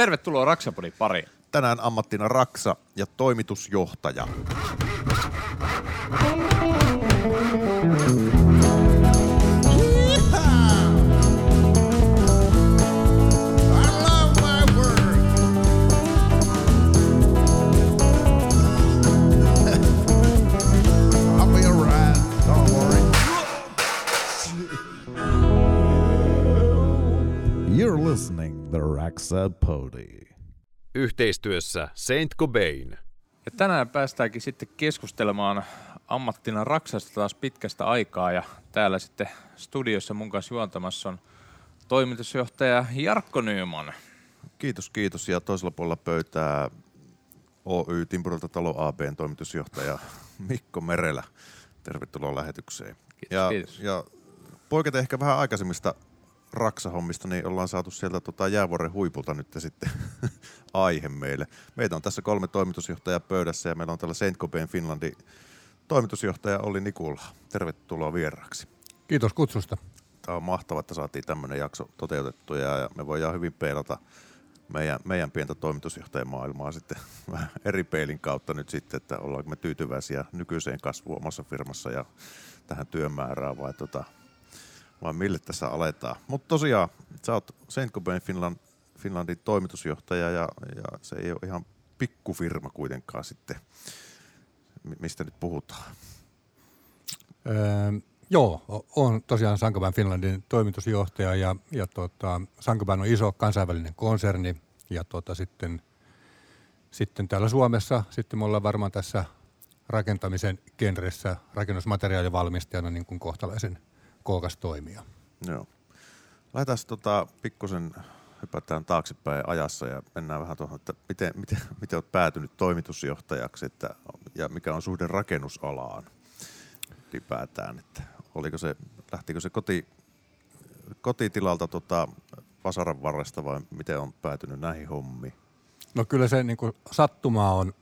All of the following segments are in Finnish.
Tervetuloa Raksapodin pariin. Tänään ammattina Raksa ja toimitusjohtaja. You're the Raxa Podi. Yhteistyössä Saint Cobain. Ja tänään päästäänkin sitten keskustelemaan ammattina Raksasta taas pitkästä aikaa ja täällä sitten studiossa mun kanssa juontamassa on toimitusjohtaja Jarkko Nyman. Kiitos, kiitos. Ja toisella puolella pöytää Oy Timpurilta Talo ABn toimitusjohtaja Mikko Merelä. Tervetuloa lähetykseen. Kiitos, ja, kiitos. ja poiketa ehkä vähän aikaisemmista Raksa-hommista, niin ollaan saatu sieltä tota jäävuoren huipulta nyt sitten aihe meille. Meitä on tässä kolme toimitusjohtajaa pöydässä ja meillä on täällä Saint Cobain Finlandin toimitusjohtaja Olli Nikula. Tervetuloa vieraaksi. Kiitos kutsusta. Tämä on mahtavaa, että saatiin tämmöinen jakso toteutettua ja ja me voidaan hyvin peilata meidän, meidän pientä toimitusjohtajamaailmaa sitten vähän eri peilin kautta nyt sitten, että ollaanko me tyytyväisiä nykyiseen kasvuun omassa firmassa ja tähän työmäärään vai, tota, vai mille tässä aletaan. Mutta tosiaan, sä oot Saint Finland, Finlandin toimitusjohtaja ja, ja se ei ole ihan pikkufirma kuitenkaan sitten, Mi- mistä nyt puhutaan. Öö, joo, on tosiaan Sankoban Finlandin toimitusjohtaja ja, ja tota, Sankoban on iso kansainvälinen konserni ja tota, sitten, sitten täällä Suomessa sitten me ollaan varmaan tässä rakentamisen genressä rakennusmateriaalivalmistajana niin kuin kohtalaisen kookas toimija. Joo. Lähdetään tota, pikkusen hypätään taaksepäin ajassa ja mennään vähän tuohon, että miten, miten, miten olet päätynyt toimitusjohtajaksi että, ja mikä on suhde rakennusalaan ylipäätään. Että oliko se, lähtikö se koti, kotitilalta tota, Vasaran varresta vai miten on päätynyt näihin hommiin? No kyllä se niin kuin sattumaa on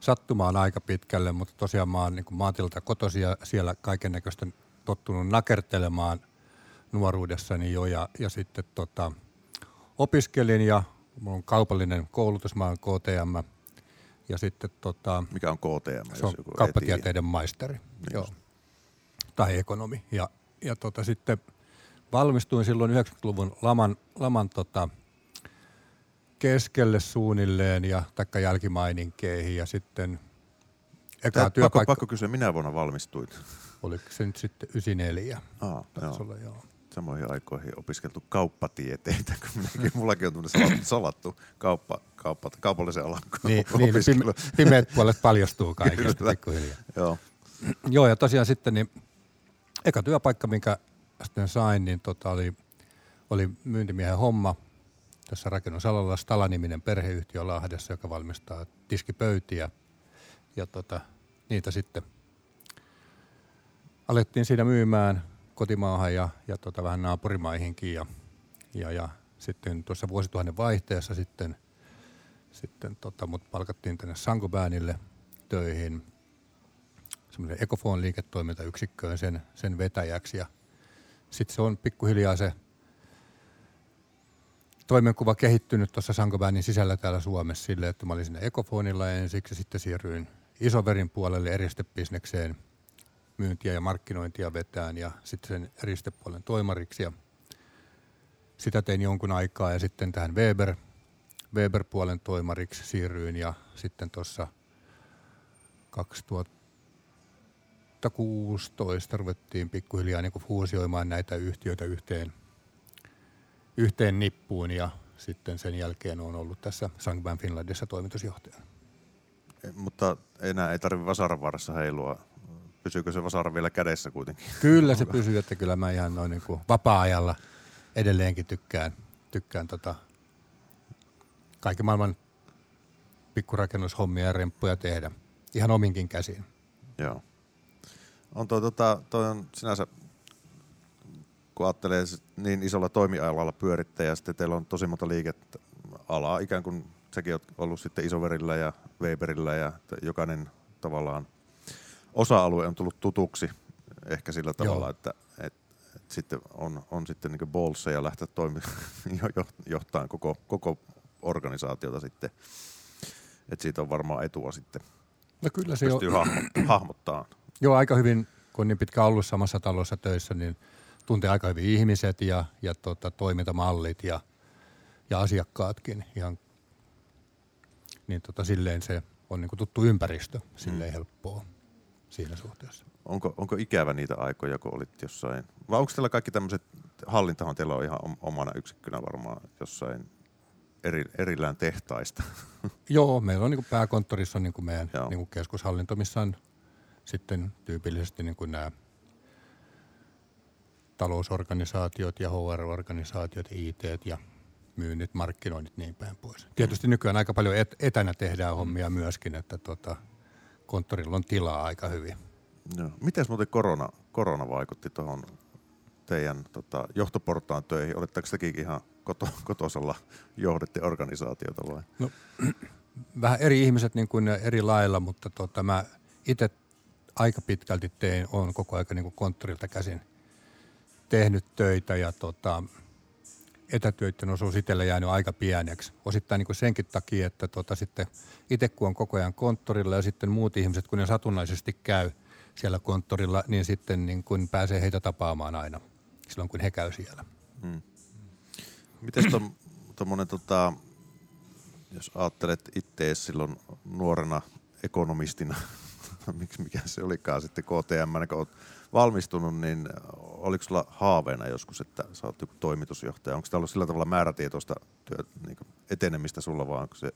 sattumaa on aika pitkälle, mutta tosiaan mä oon niin maatilta kotoisin ja siellä kaiken näköistä tottunut nakertelemaan nuoruudessani jo ja, ja sitten tota, opiskelin ja mulla on kaupallinen koulutus, mä oon KTM ja sitten tota, Mikä on KTM? se on joku kauppatieteiden maisteri joo. tai ekonomi. Ja, ja tota, sitten valmistuin silloin 90-luvun laman, laman tota, keskelle suunnilleen ja taikka jälkimaininkeihin ja sitten eka tiedä. Pakko, työpaikka, pakko kysyä, minä vuonna valmistuit? Oliko se nyt sitten 94? Aa, joo. joo. samoihin aikoihin opiskeltu kauppatieteitä, kun minäkin, mullakin on tämmöinen salattu, kauppa, kauppa, kaupallisen alan Niin, niin pime, pimeät puolet paljastuu Kyllä. pikkuhiljaa. Joo. Joo, ja tosiaan sitten niin eka työpaikka, minkä sitten sain, niin tota oli, oli myyntimiehen homma tässä rakennusalalla Stala-niminen perheyhtiö Lahdessa, joka valmistaa tiskipöytiä. Ja tota, niitä sitten alettiin siinä myymään kotimaahan ja, ja tota, vähän naapurimaihinkin. Ja, ja, ja sitten tuossa vuosituhannen vaihteessa sitten, sitten tota, mut palkattiin tänne Sankobäänille töihin – semmoisen Ecofon liiketoimintayksikköön sen, sen vetäjäksi ja sitten se on pikkuhiljaa se toimenkuva kehittynyt tuossa Sankobänin sisällä täällä Suomessa sille, että mä olin siinä Ecofonilla ensiksi ja sitten siirryin Isoverin puolelle eristebisnekseen myyntiä ja markkinointia vetään ja sitten sen eristepuolen toimariksi ja sitä tein jonkun aikaa ja sitten tähän Weber, Weber-puolen toimariksi siirryin ja sitten tuossa 2000 2016 ruvettiin pikkuhiljaa niin fuusioimaan näitä yhtiöitä yhteen, yhteen nippuun ja sitten sen jälkeen on ollut tässä Sankban Finlandissa toimitusjohtajana. Mutta enää ei tarvitse vasaran varressa heilua. Pysyykö se vasara vielä kädessä kuitenkin? Kyllä se pysyy, että kyllä mä ihan noin niin kuin vapaa-ajalla edelleenkin tykkään, tykkään tota kaiken maailman pikkurakennushommia ja remppuja tehdä ihan ominkin käsiin. Joo. On toi, tota, toi on sinänsä, kun ajattelee niin isolla toimialalla pyörittäjä, ja sitten teillä on tosi monta liikealaa, ikään kuin säkin oot ollut sitten Isoverillä ja Weberillä, ja jokainen tavallaan osa-alue on tullut tutuksi ehkä sillä tavalla, Joo. että et, et sitten on, on sitten niin ballseja lähteä toimi, jo- jo- johtamaan koko, koko organisaatiota sitten. Että siitä on varmaan etua sitten. No kyllä se Pystyy hahmo- hahmottaa. joo aika hyvin, kun on niin pitkään ollut samassa talossa töissä, niin tuntee aika hyvin ihmiset ja, ja tota, toimintamallit ja, ja asiakkaatkin ihan, niin tota, silleen se on niin tuttu ympäristö, silleen mm. helppoa siinä suhteessa. Onko, onko ikävä niitä aikoja, kun olit jossain, vai onko teillä kaikki tämmöiset, hallintahan teillä on ihan om- omana yksikkönä varmaan jossain eri, erillään tehtaista. Joo, meillä on niin kuin pääkonttorissa on niin kuin meidän Joo. niin kuin keskushallinto, missä on sitten tyypillisesti niin kuin nämä talousorganisaatiot ja HR-organisaatiot, IT ja myynnit, markkinoinnit niin päin pois. Tietysti nykyään aika paljon et, etänä tehdään hommia myöskin, että tota, konttorilla on tilaa aika hyvin. Joo. Miten muuten korona, korona vaikutti tuohon teidän tota, johtoportaan töihin? Oletteko tekin ihan koto, kotosalla johdette organisaatiota vai? vähän eri ihmiset niin kuin eri lailla, mutta tota, mä itse aika pitkälti tein, on koko ajan niin kuin konttorilta käsin tehnyt töitä ja tota, etätöiden osuus itsellä jäänyt aika pieneksi. Osittain niin senkin takia, että tota, sitten itse kun on koko ajan konttorilla ja sitten muut ihmiset, kun ne satunnaisesti käy siellä konttorilla, niin sitten niin kuin pääsee heitä tapaamaan aina silloin, kun he käy siellä. Miten tuommoinen, tota, jos ajattelet itse silloin nuorena ekonomistina, miksi mikä se olikaan sitten KTM, kun olet valmistunut, niin oliko sulla haaveena joskus, että sä oot joku toimitusjohtaja? Onko tämä ollut sillä tavalla määrätietoista työ, niin etenemistä sulla, vaan onko se,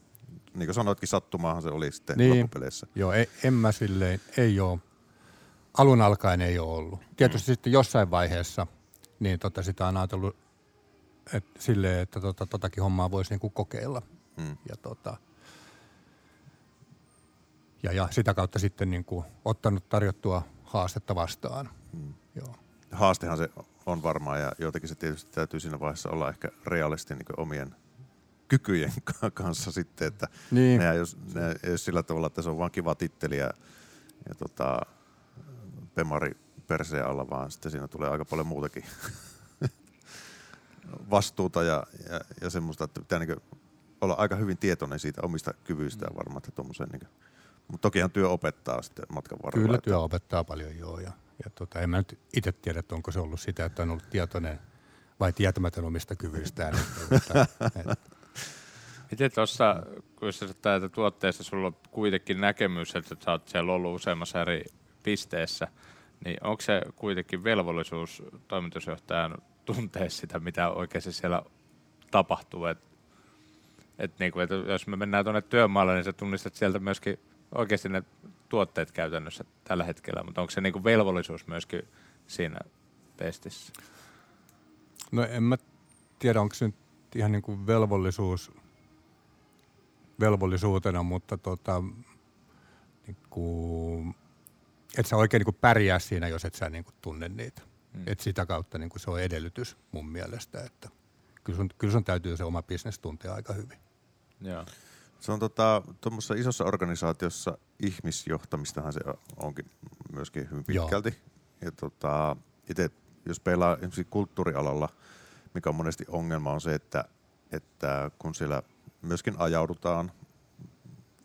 niin kuin sanoitkin, sattumaahan se oli sitten niin. loppupeleissä? Joo, ei, en mä silleen, ei ole. Alun alkaen ei ole ollut. Tietysti mm. sitten jossain vaiheessa, niin tota, sitä on ajatellut et, silleen, että tota, totakin hommaa voisi niinku kokeilla. Mm. Ja, tota, ja, ja sitä kautta sitten niinku ottanut tarjottua haastetta vastaan. Mm. Joo. Haastehan se on varmaan ja jotenkin se tietysti täytyy siinä vaiheessa olla ehkä realisti niin omien kykyjen ka- kanssa sitten, että Niin. ne, jos, ne ole sillä tavalla, että se on vaan kiva titteli ja, ja tota, pemari perseen alla, vaan sitten siinä tulee aika paljon muutakin vastuuta ja, ja, ja semmoista, että pitää niin olla aika hyvin tietoinen siitä omista kyvyistään varmaan, että tuommoisen niin mutta tokihan työ opettaa sitten matkan varrella. Kyllä että- työ opettaa paljon, joo. Ja, ja tota, en mä nyt itse tiedä, että onko se ollut sitä, että on ollut tietoinen vai tietämätön omista kyvyistään. että, että, Miten tuossa, kun sä täältä tuotteesta sulla on kuitenkin näkemys, että sä oot siellä ollut useammassa eri pisteessä, niin onko se kuitenkin velvollisuus toimitusjohtajan tuntea sitä, mitä oikeasti siellä tapahtuu? Et, et niinku, et jos me mennään tuonne työmaalle, niin sä tunnistat sieltä myöskin oikeasti ne tuotteet käytännössä tällä hetkellä, mutta onko se niinku velvollisuus myöskin siinä testissä? No en mä tiedä, onko se nyt ihan niin kuin velvollisuus velvollisuutena, mutta tota, niin kuin, et sä oikein niin kuin pärjää siinä, jos et sä niin kuin tunne niitä. Mm. Mm. Et sitä kautta niin kuin se on edellytys mun mielestä, että kyllä sun, kyllä sun täytyy se oma bisnes tuntea aika hyvin. Joo. Se on tota, tuommoisessa isossa organisaatiossa ihmisjohtamistahan se onkin myöskin hyvin Joo. pitkälti. Ja tota, ite, jos peilaa esimerkiksi kulttuurialalla, mikä on monesti ongelma, on se, että, että kun siellä myöskin ajaudutaan,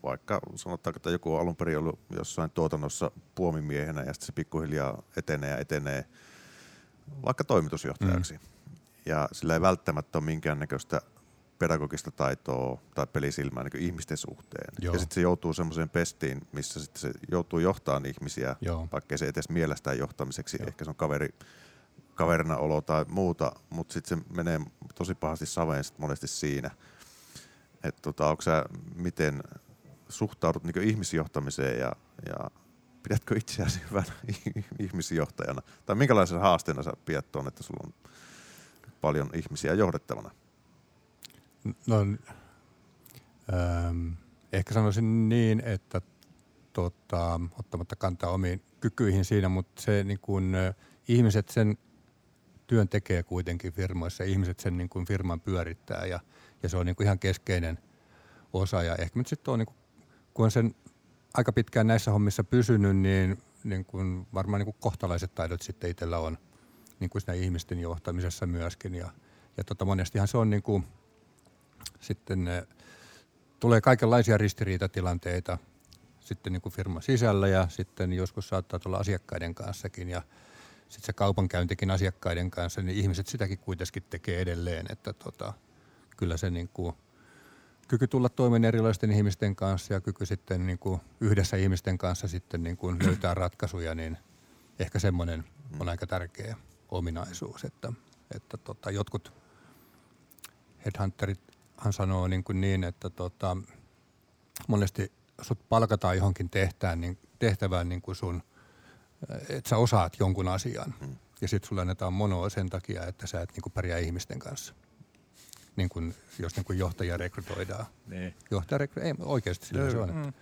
vaikka sanotaanko, että joku on alun perin ollut jossain tuotannossa puomimiehenä ja sitten se pikkuhiljaa etenee ja etenee vaikka toimitusjohtajaksi. Mm. Ja sillä ei välttämättä ole minkäännäköistä pedagogista taitoa tai pelisilmää niin ihmisten suhteen. Joo. Ja sitten se joutuu semmoiseen pestiin, missä sitten se joutuu johtamaan ihmisiä, Joo. vaikka se edes mielestään johtamiseksi. Joo. Ehkä se on kaveri, kaverina olo tai muuta, mutta sitten se menee tosi pahasti saveen sit monesti siinä. Että tota, onko sä miten suhtaudut niin ihmisjohtamiseen ja, ja pidätkö itseäsi hyvänä ihmisjohtajana? Tai minkälaisena haasteena sä pidät tuon, että sulla on paljon ihmisiä johdettavana? No, ähm, ehkä sanoisin niin, että tota, ottamatta kantaa omiin kykyihin siinä, mutta se niin äh, ihmiset sen työn tekee kuitenkin firmoissa, ihmiset sen niin kun firman pyörittää ja, ja se on niin kun ihan keskeinen osa. Ja ehkä nyt sitten on, niin kun, kun on sen aika pitkään näissä hommissa pysynyt, niin, niin kun varmaan niin kun kohtalaiset taidot sitten itsellä on niin kuin siinä ihmisten johtamisessa myöskin. Ja, ja tota, monestihan se on niin kuin, sitten eh, tulee kaikenlaisia ristiriitatilanteita sitten niin kuin firman sisällä ja sitten joskus saattaa tulla asiakkaiden kanssakin ja sitten se kaupankäyntikin asiakkaiden kanssa, niin ihmiset sitäkin kuitenkin tekee edelleen, että tota, kyllä se niin kuin, kyky tulla toimeen erilaisten ihmisten kanssa ja kyky sitten niin kuin yhdessä ihmisten kanssa sitten niin kuin löytää ratkaisuja, niin ehkä semmoinen on aika tärkeä ominaisuus, että, että tota, jotkut headhunterithan sanoo niin, kuin niin että tota, monesti sut palkataan johonkin tehtään, niin, tehtävään niin kuin sun, että sä osaat jonkun asian. Hmm. Ja sitten sulle annetaan monoa sen takia, että sä et niin kuin pärjää ihmisten kanssa. Niin kuin, jos niin kuin johtaja rekrytoidaan. Niin. Johtaja rekry- ei oikeasti sillä se on. Että, Mm.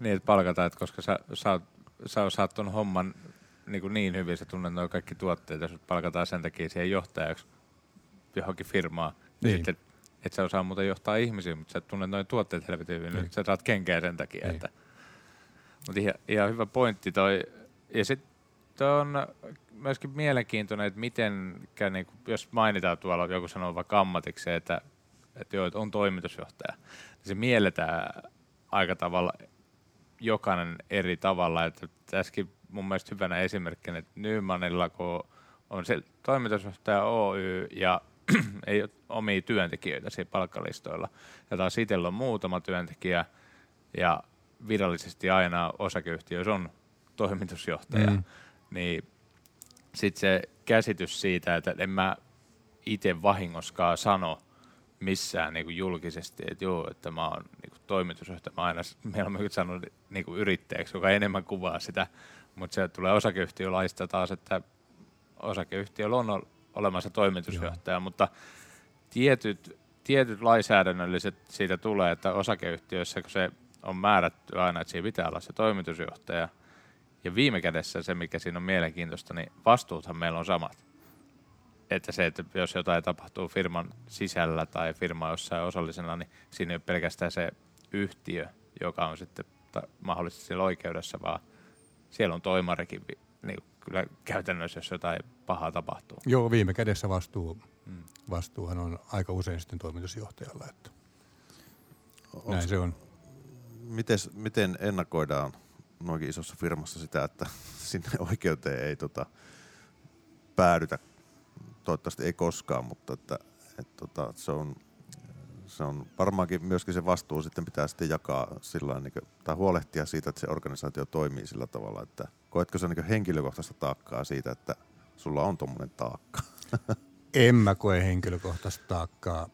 Niin, että palkataan, että koska sä, sä, sä osaat ton homman niin, kuin niin hyvin, sä tunnet nuo kaikki tuotteet, ja sut palkataan sen takia siihen johtajaksi johonkin firmaan. Niin. Sitten, et sä osaa muuten johtaa ihmisiä, mutta sä tunnet noin tuotteet helvetin hyvin, niin. Niin. sä saat kenkää sen takia. Niin. Että. Mutta ihan, ihan, hyvä pointti toi. Ja sitten on myöskin mielenkiintoinen, että miten, niin jos mainitaan tuolla, joku sanoo vaikka ammatikseen, että, että joo, että on toimitusjohtaja, niin se mielletään aika tavalla jokainen eri tavalla. Että tässäkin mun mielestä hyvänä esimerkkinä, että Nymanilla, kun on se toimitusjohtaja Oy ja ei ole omia työntekijöitä siinä palkkalistoilla. Ja taas itsellä on muutama työntekijä ja virallisesti aina osakeyhtiössä on toimitusjohtaja. Mm. Niin sitten se käsitys siitä, että en mä itse vahingoskaan sano missään niin kuin julkisesti, että joo, että mä oon niin kuin toimitusjohtaja. Mä aina mieluummin sanonut niin kuin yrittäjäksi, joka enemmän kuvaa sitä, mutta se tulee osakeyhtiölaista taas, että osakeyhtiöllä on ol- olemassa toimitusjohtaja, mutta tietyt, tietyt lainsäädännölliset siitä tulee, että osakeyhtiöissä, kun se on määrätty aina, että siinä pitää olla se toimitusjohtaja, ja viime kädessä se, mikä siinä on mielenkiintoista, niin vastuuthan meillä on samat. Että se, että jos jotain tapahtuu firman sisällä tai firma jossain osallisena, niin siinä ei ole pelkästään se yhtiö, joka on sitten mahdollisesti siellä oikeudessa, vaan siellä on toimarikin niin kyllä käytännössä, jos jotain pahaa tapahtuu. Joo, viime kädessä vastuu, Mm. vastuuhan on aika usein sitten toimitusjohtajalla. Että Onks, näin se on. mites, miten ennakoidaan noinkin isossa firmassa sitä, että sinne oikeuteen ei tota, päädytä? Toivottavasti ei koskaan, mutta että, et, tota, se, on, se on varmaankin myöskin se vastuu sitten pitää sitten jakaa sillä niin kuin, tai huolehtia siitä, että se organisaatio toimii sillä tavalla, että koetko sä niin henkilökohtaista taakkaa siitä, että sulla on tuommoinen taakka? En mä koe henkilökohtaista taakkaa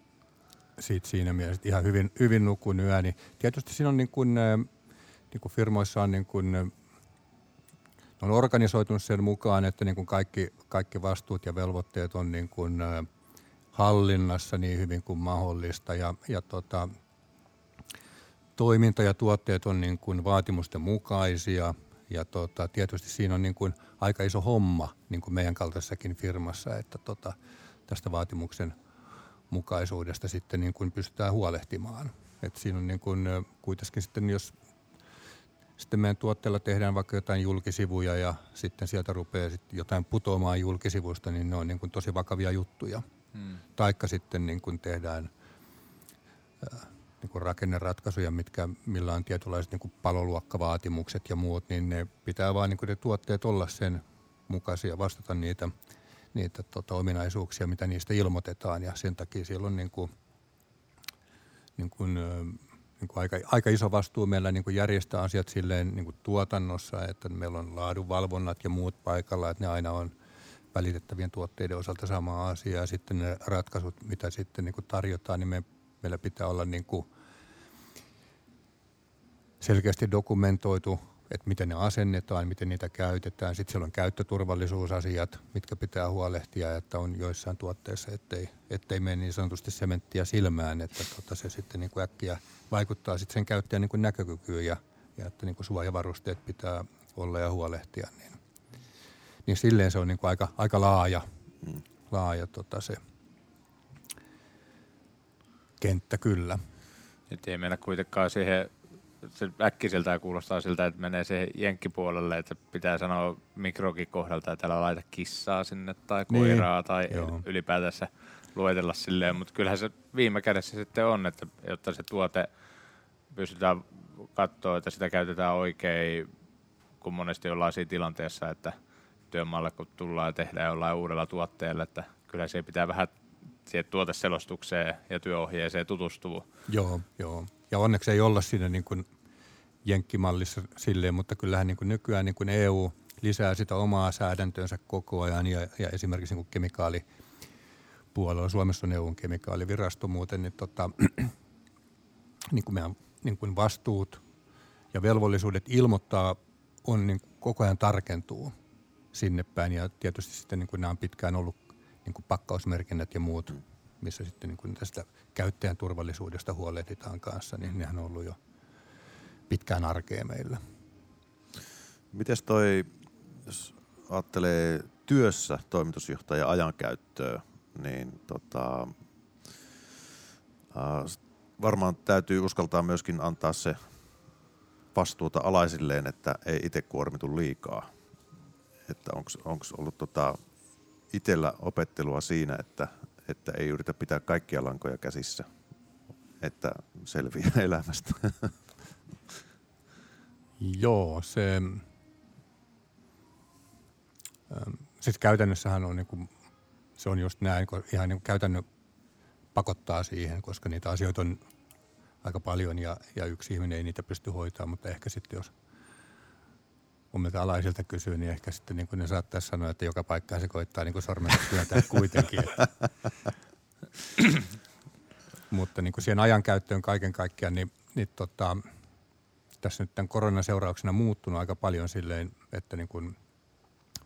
siitä siinä mielessä, ihan hyvin, hyvin nukun yöni. Tietysti siinä on niin kuin, niin kuin firmoissa on, niin kuin, on organisoitunut sen mukaan, että niin kuin kaikki, kaikki vastuut ja velvoitteet on niin kuin, hallinnassa niin hyvin kuin mahdollista ja, ja tota, toiminta ja tuotteet on niin kuin vaatimusten mukaisia ja tota, tietysti siinä on niin kuin aika iso homma niin kuin meidän kaltaisessakin firmassa, että tota, tästä vaatimuksen mukaisuudesta sitten niin kuin pystytään huolehtimaan. Et siinä on niin kuin, kuitenkin sitten, jos sitten meidän tuotteella tehdään vaikka jotain julkisivuja ja sitten sieltä rupeaa sitten jotain putoamaan julkisivusta, niin ne on niin kuin tosi vakavia juttuja. Hmm. Taikka sitten niin kuin tehdään niin kuin rakenneratkaisuja, mitkä, millä on tietynlaiset niin kuin paloluokkavaatimukset ja muut, niin ne pitää vaan niin kuin ne tuotteet olla sen mukaisia, vastata niitä, niitä tota, ominaisuuksia, mitä niistä ilmoitetaan. Ja sen takia siellä on niin kuin, niin kuin, niin kuin aika, aika iso vastuu meillä niin kuin järjestää asiat silleen niin kuin tuotannossa, että meillä on laadunvalvonnat ja muut paikalla, että ne aina on välitettävien tuotteiden osalta sama asia. Ja sitten ne ratkaisut, mitä sitten niin kuin tarjotaan, niin me, meillä pitää olla niin kuin selkeästi dokumentoitu, että miten ne asennetaan, miten niitä käytetään. Sitten siellä on käyttöturvallisuusasiat, mitkä pitää huolehtia, että on joissain tuotteissa, ettei, ettei mene niin sanotusti sementtiä silmään, että tota se sitten niin kuin äkkiä vaikuttaa sitten sen käyttäjän niin kuin näkökykyyn ja, ja että niin kuin suojavarusteet pitää olla ja huolehtia. Niin, niin silleen se on niin kuin aika, aika laaja, laaja tota se kenttä kyllä. Nyt ei mennä kuitenkaan siihen, se äkkiseltään kuulostaa siltä, että menee siihen jenkkipuolelle, että pitää sanoa mikrokin kohdalta, että älä laita kissaa sinne tai Niin, koiraa tai joo. ylipäätänsä luetella silleen, mutta kyllähän se viime kädessä sitten on, että jotta se tuote pystytään katsoa, että sitä käytetään oikein, kun monesti ollaan siinä tilanteessa, että työmaalle kun tullaan ja tehdään jollain uudella tuotteella, että kyllä se pitää vähän siihen tuoteselostukseen ja työohjeeseen tutustua. Joo, joo. Ja onneksi ei olla siinä niin kuin jenkkimallissa silleen, mutta kyllähän niin kuin nykyään niin kuin EU lisää sitä omaa säädäntöönsä koko ajan ja, ja esimerkiksi niin kuin kemikaalipuolella, Suomessa on EUn kemikaalivirasto muuten, niin, tota, niin kuin meidän niin kuin vastuut ja velvollisuudet ilmoittaa on niin koko ajan tarkentuu sinne päin ja tietysti sitten niin kuin nämä on pitkään ollut niin kuin pakkausmerkinnät ja muut, missä sitten niin kuin tästä käyttäjän turvallisuudesta huolehditaan kanssa, niin nehän on ollut jo pitkään arkea meillä. Mites toi, jos ajattelee työssä toimitusjohtajan ajankäyttöä, niin tota, varmaan täytyy uskaltaa myöskin antaa se vastuuta alaisilleen, että ei itse kuormitu liikaa. Että onko ollut tota itsellä opettelua siinä, että, että ei yritä pitää kaikkia lankoja käsissä, että selviää elämästä. Joo, se... Siis käytännössähän on, niin kuin, se on just näin, ihan niin käytännön pakottaa siihen, koska niitä asioita on aika paljon ja, ja yksi ihminen ei niitä pysty hoitamaan, mutta ehkä sitten jos omilta alaisilta kysyy, niin ehkä sitten niin kuin ne saattaisi sanoa, että joka paikkaan se koittaa niin sormen työntää kuitenkin. mutta niin kuin siihen ajankäyttöön kaiken kaikkiaan, niin, niin tota, tässä nyt tämän koronan seurauksena muuttunut aika paljon silleen, että niin kuin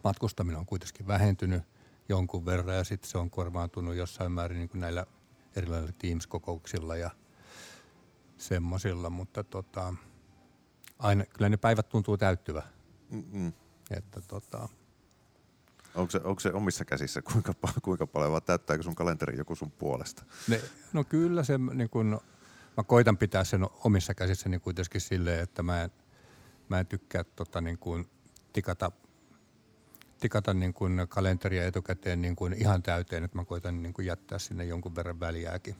matkustaminen on kuitenkin vähentynyt jonkun verran ja sitten se on korvaantunut jossain määrin niin kuin näillä erilaisilla Teams-kokouksilla ja semmoisilla, mutta tota, aina, kyllä ne päivät tuntuu täyttyvä. Mm-mm. Että tota, Onko se, onko se omissa käsissä kuinka, kuinka paljon vai täyttääkö sun kalenteri joku sun puolesta? Ne, no kyllä se niin kun, mä koitan pitää sen omissa käsissä niin kuitenkin silleen, että mä en, mä en tykkää tota, niin kuin, tikata, tikata niin kuin kalenteria etukäteen niin kuin ihan täyteen, että mä koitan niin kuin jättää sinne jonkun verran väliääkin,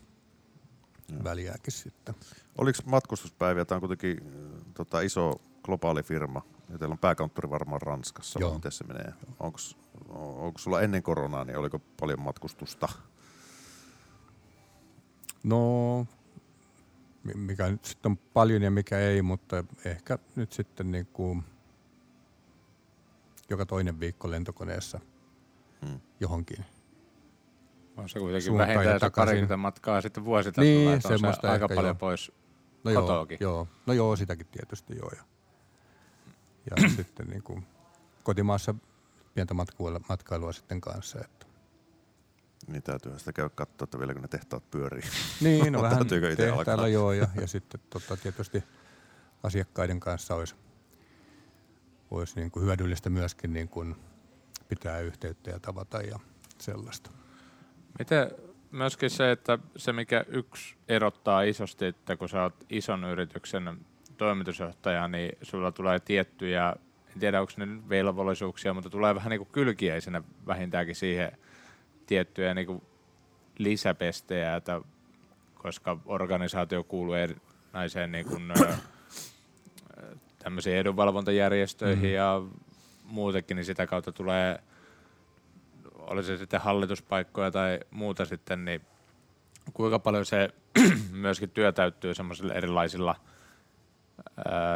väliääkin sitten. Oliko matkustuspäiviä, tämä on kuitenkin tota, iso globaali firma, ja teillä on pääkonttori varmaan Ranskassa, Joo. miten se menee? Onko sulla ennen koronaa, niin oliko paljon matkustusta? No mikä nyt sitten on paljon ja mikä ei, mutta ehkä nyt sitten niin kuin joka toinen viikko lentokoneessa hmm. johonkin. On se kuitenkin vähintään se parikymmentä matkaa sitten vuositasolla, niin, että on se aika paljon joo. pois no joo, joo, no joo, sitäkin tietysti joo. Ja, ja sitten niin kuin kotimaassa pientä matkailua, matkailua sitten kanssa. Että niin täytyy sitä käydä katsoa, että vieläkö ne tehtaat pyörii. Niin, no vähän tehtailla joo, ja, ja sitten tota, tietysti asiakkaiden kanssa olisi, olisi niin kuin hyödyllistä myöskin niin kuin pitää yhteyttä ja tavata ja sellaista. Miten myöskin se, että se mikä yksi erottaa isosti, että kun sä oot ison yrityksen toimitusjohtaja, niin sulla tulee tiettyjä, en tiedä onko ne velvollisuuksia, mutta tulee vähän niin kuin kylkiäisenä vähintäänkin siihen tiettyjä niin kuin lisäpestejä, että koska organisaatio kuuluu erinäiseen niin kuin, tämmöisiin edunvalvontajärjestöihin mm. ja muutenkin, niin sitä kautta tulee, oli se sitten hallituspaikkoja tai muuta sitten, niin kuinka paljon se myöskin työ täyttyy semmoisilla erilaisilla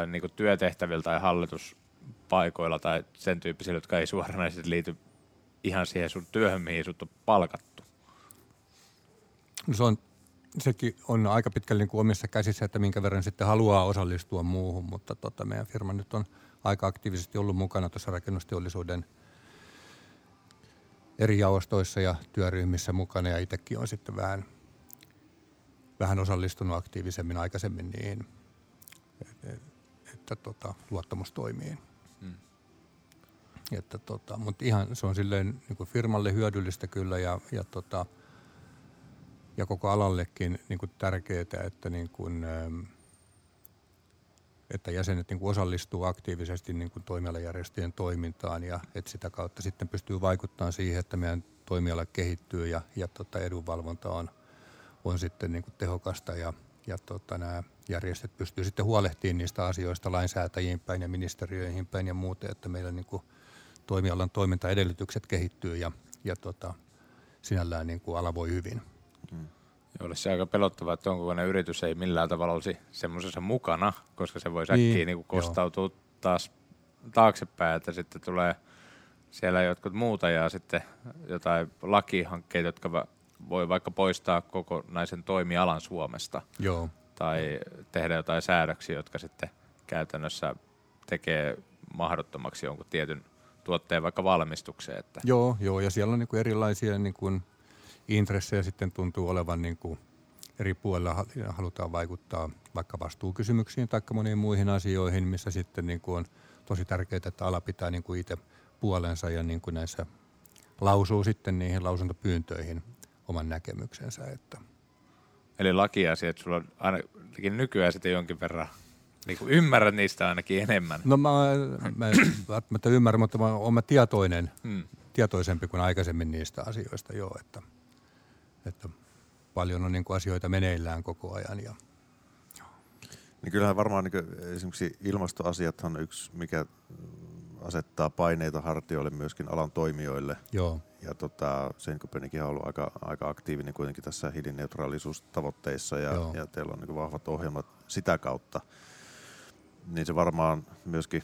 niin kuin työtehtävillä tai hallituspaikoilla tai sen tyyppisillä, jotka ei suoranaisesti liity ihan siihen sun työhön, mihin sut on palkattu? No se on, sekin on aika pitkälle niin kuin omissa käsissä, että minkä verran sitten haluaa osallistua muuhun, mutta tota, meidän firma nyt on aika aktiivisesti ollut mukana tuossa rakennusteollisuuden eri jaostoissa ja työryhmissä mukana ja itsekin on sitten vähän, vähän osallistunut aktiivisemmin aikaisemmin niin, että, että tota, luottamus toimii. Että tota, mutta ihan se on silleen niin kuin firmalle hyödyllistä kyllä ja, ja, tota, ja koko alallekin niin kuin tärkeää, että, niin kuin, ähm, että jäsenet niin kuin osallistuu aktiivisesti niin kuin toimialajärjestöjen toimintaan ja että sitä kautta sitten pystyy vaikuttamaan siihen, että meidän toimiala kehittyy ja, ja tota edunvalvonta on, on sitten niin kuin tehokasta ja, ja tota, nämä järjestöt pystyy sitten huolehtimaan niistä asioista lainsäätäjiin päin ja ministeriöihin päin ja muuten, että meillä niin kuin toimialan toimintaedellytykset kehittyy ja, ja tota, sinällään niin kuin ala voi hyvin. Olisi se aika pelottavaa, että jonkunlainen yritys ei millään tavalla olisi semmoisessa mukana, koska se äkkiä Niin, niin, kostautua taas taaksepäin, että sitten tulee siellä jotkut muuta ja sitten jotain lakihankkeita, jotka voi vaikka poistaa kokonaisen toimialan Suomesta. Joo, tai tehdä jotain säädöksiä, jotka sitten käytännössä tekee mahdottomaksi jonkun tietyn tuotteen vaikka valmistukseen. Että joo, joo ja siellä on niin kuin erilaisia niin kuin intressejä sitten tuntuu olevan niin kuin eri puolilla ha- halutaan vaikuttaa vaikka vastuukysymyksiin tai moniin muihin asioihin, missä sitten niin kuin on tosi tärkeää, että ala pitää niin kuin itse puolensa ja niin kuin näissä lausuu sitten niihin lausuntopyyntöihin oman näkemyksensä. Että. Eli lakiasiat, sulla on ainakin nykyään sitten jonkin verran, niin kuin ymmärrät niistä ainakin enemmän. No mä, mä en välttämättä ymmärrä, mutta mä oon mä tietoinen, Hmm. tietoisempi kuin aikaisemmin niistä asioista, joo, että, että paljon on niin kuin asioita meneillään koko ajan. Ja, Niin kyllähän varmaan niin esimerkiksi ilmastoasiathan on yksi, mikä asettaa paineita hartioille myöskin alan toimijoille. joo, Ja tota, Senkopenikin on ollut aika, aika aktiivinen kuitenkin tässä hiilineutraalisuustavoitteissa ja, Joo. ja teillä on niin vahvat ohjelmat sitä kautta. Niin se varmaan myöskin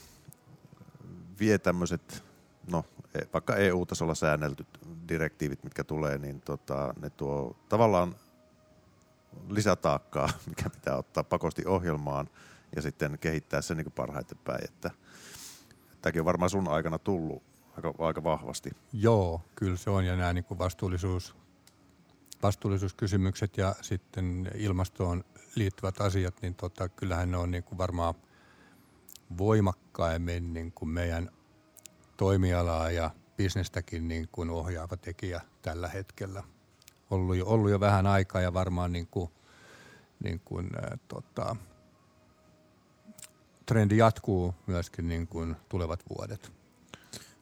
vie tämmöiset, no e- vaikka EU-tasolla säänneltyt direktiivit, mitkä tulee, niin tota, ne tuo tavallaan lisätaakkaa, mikä pitää ottaa pakosti ohjelmaan ja sitten kehittää se niin parhaiten päin. Että, tämäkin on varmaan sun aikana tullut aika, aika vahvasti. joo, kyllä se on. Ja nämä niin kuin vastuullisuus, vastuullisuuskysymykset ja sitten ilmastoon liittyvät asiat, niin tota, kyllähän ne on niin kuin varmaan voimakkaimmin niin kuin meidän toimialaa ja bisnestäkin niin kuin ohjaava tekijä tällä hetkellä. Ollut jo, ollut jo vähän aikaa ja varmaan niin kuin, niin kuin, äh, tota, trendi jatkuu myöskin niin kuin tulevat vuodet.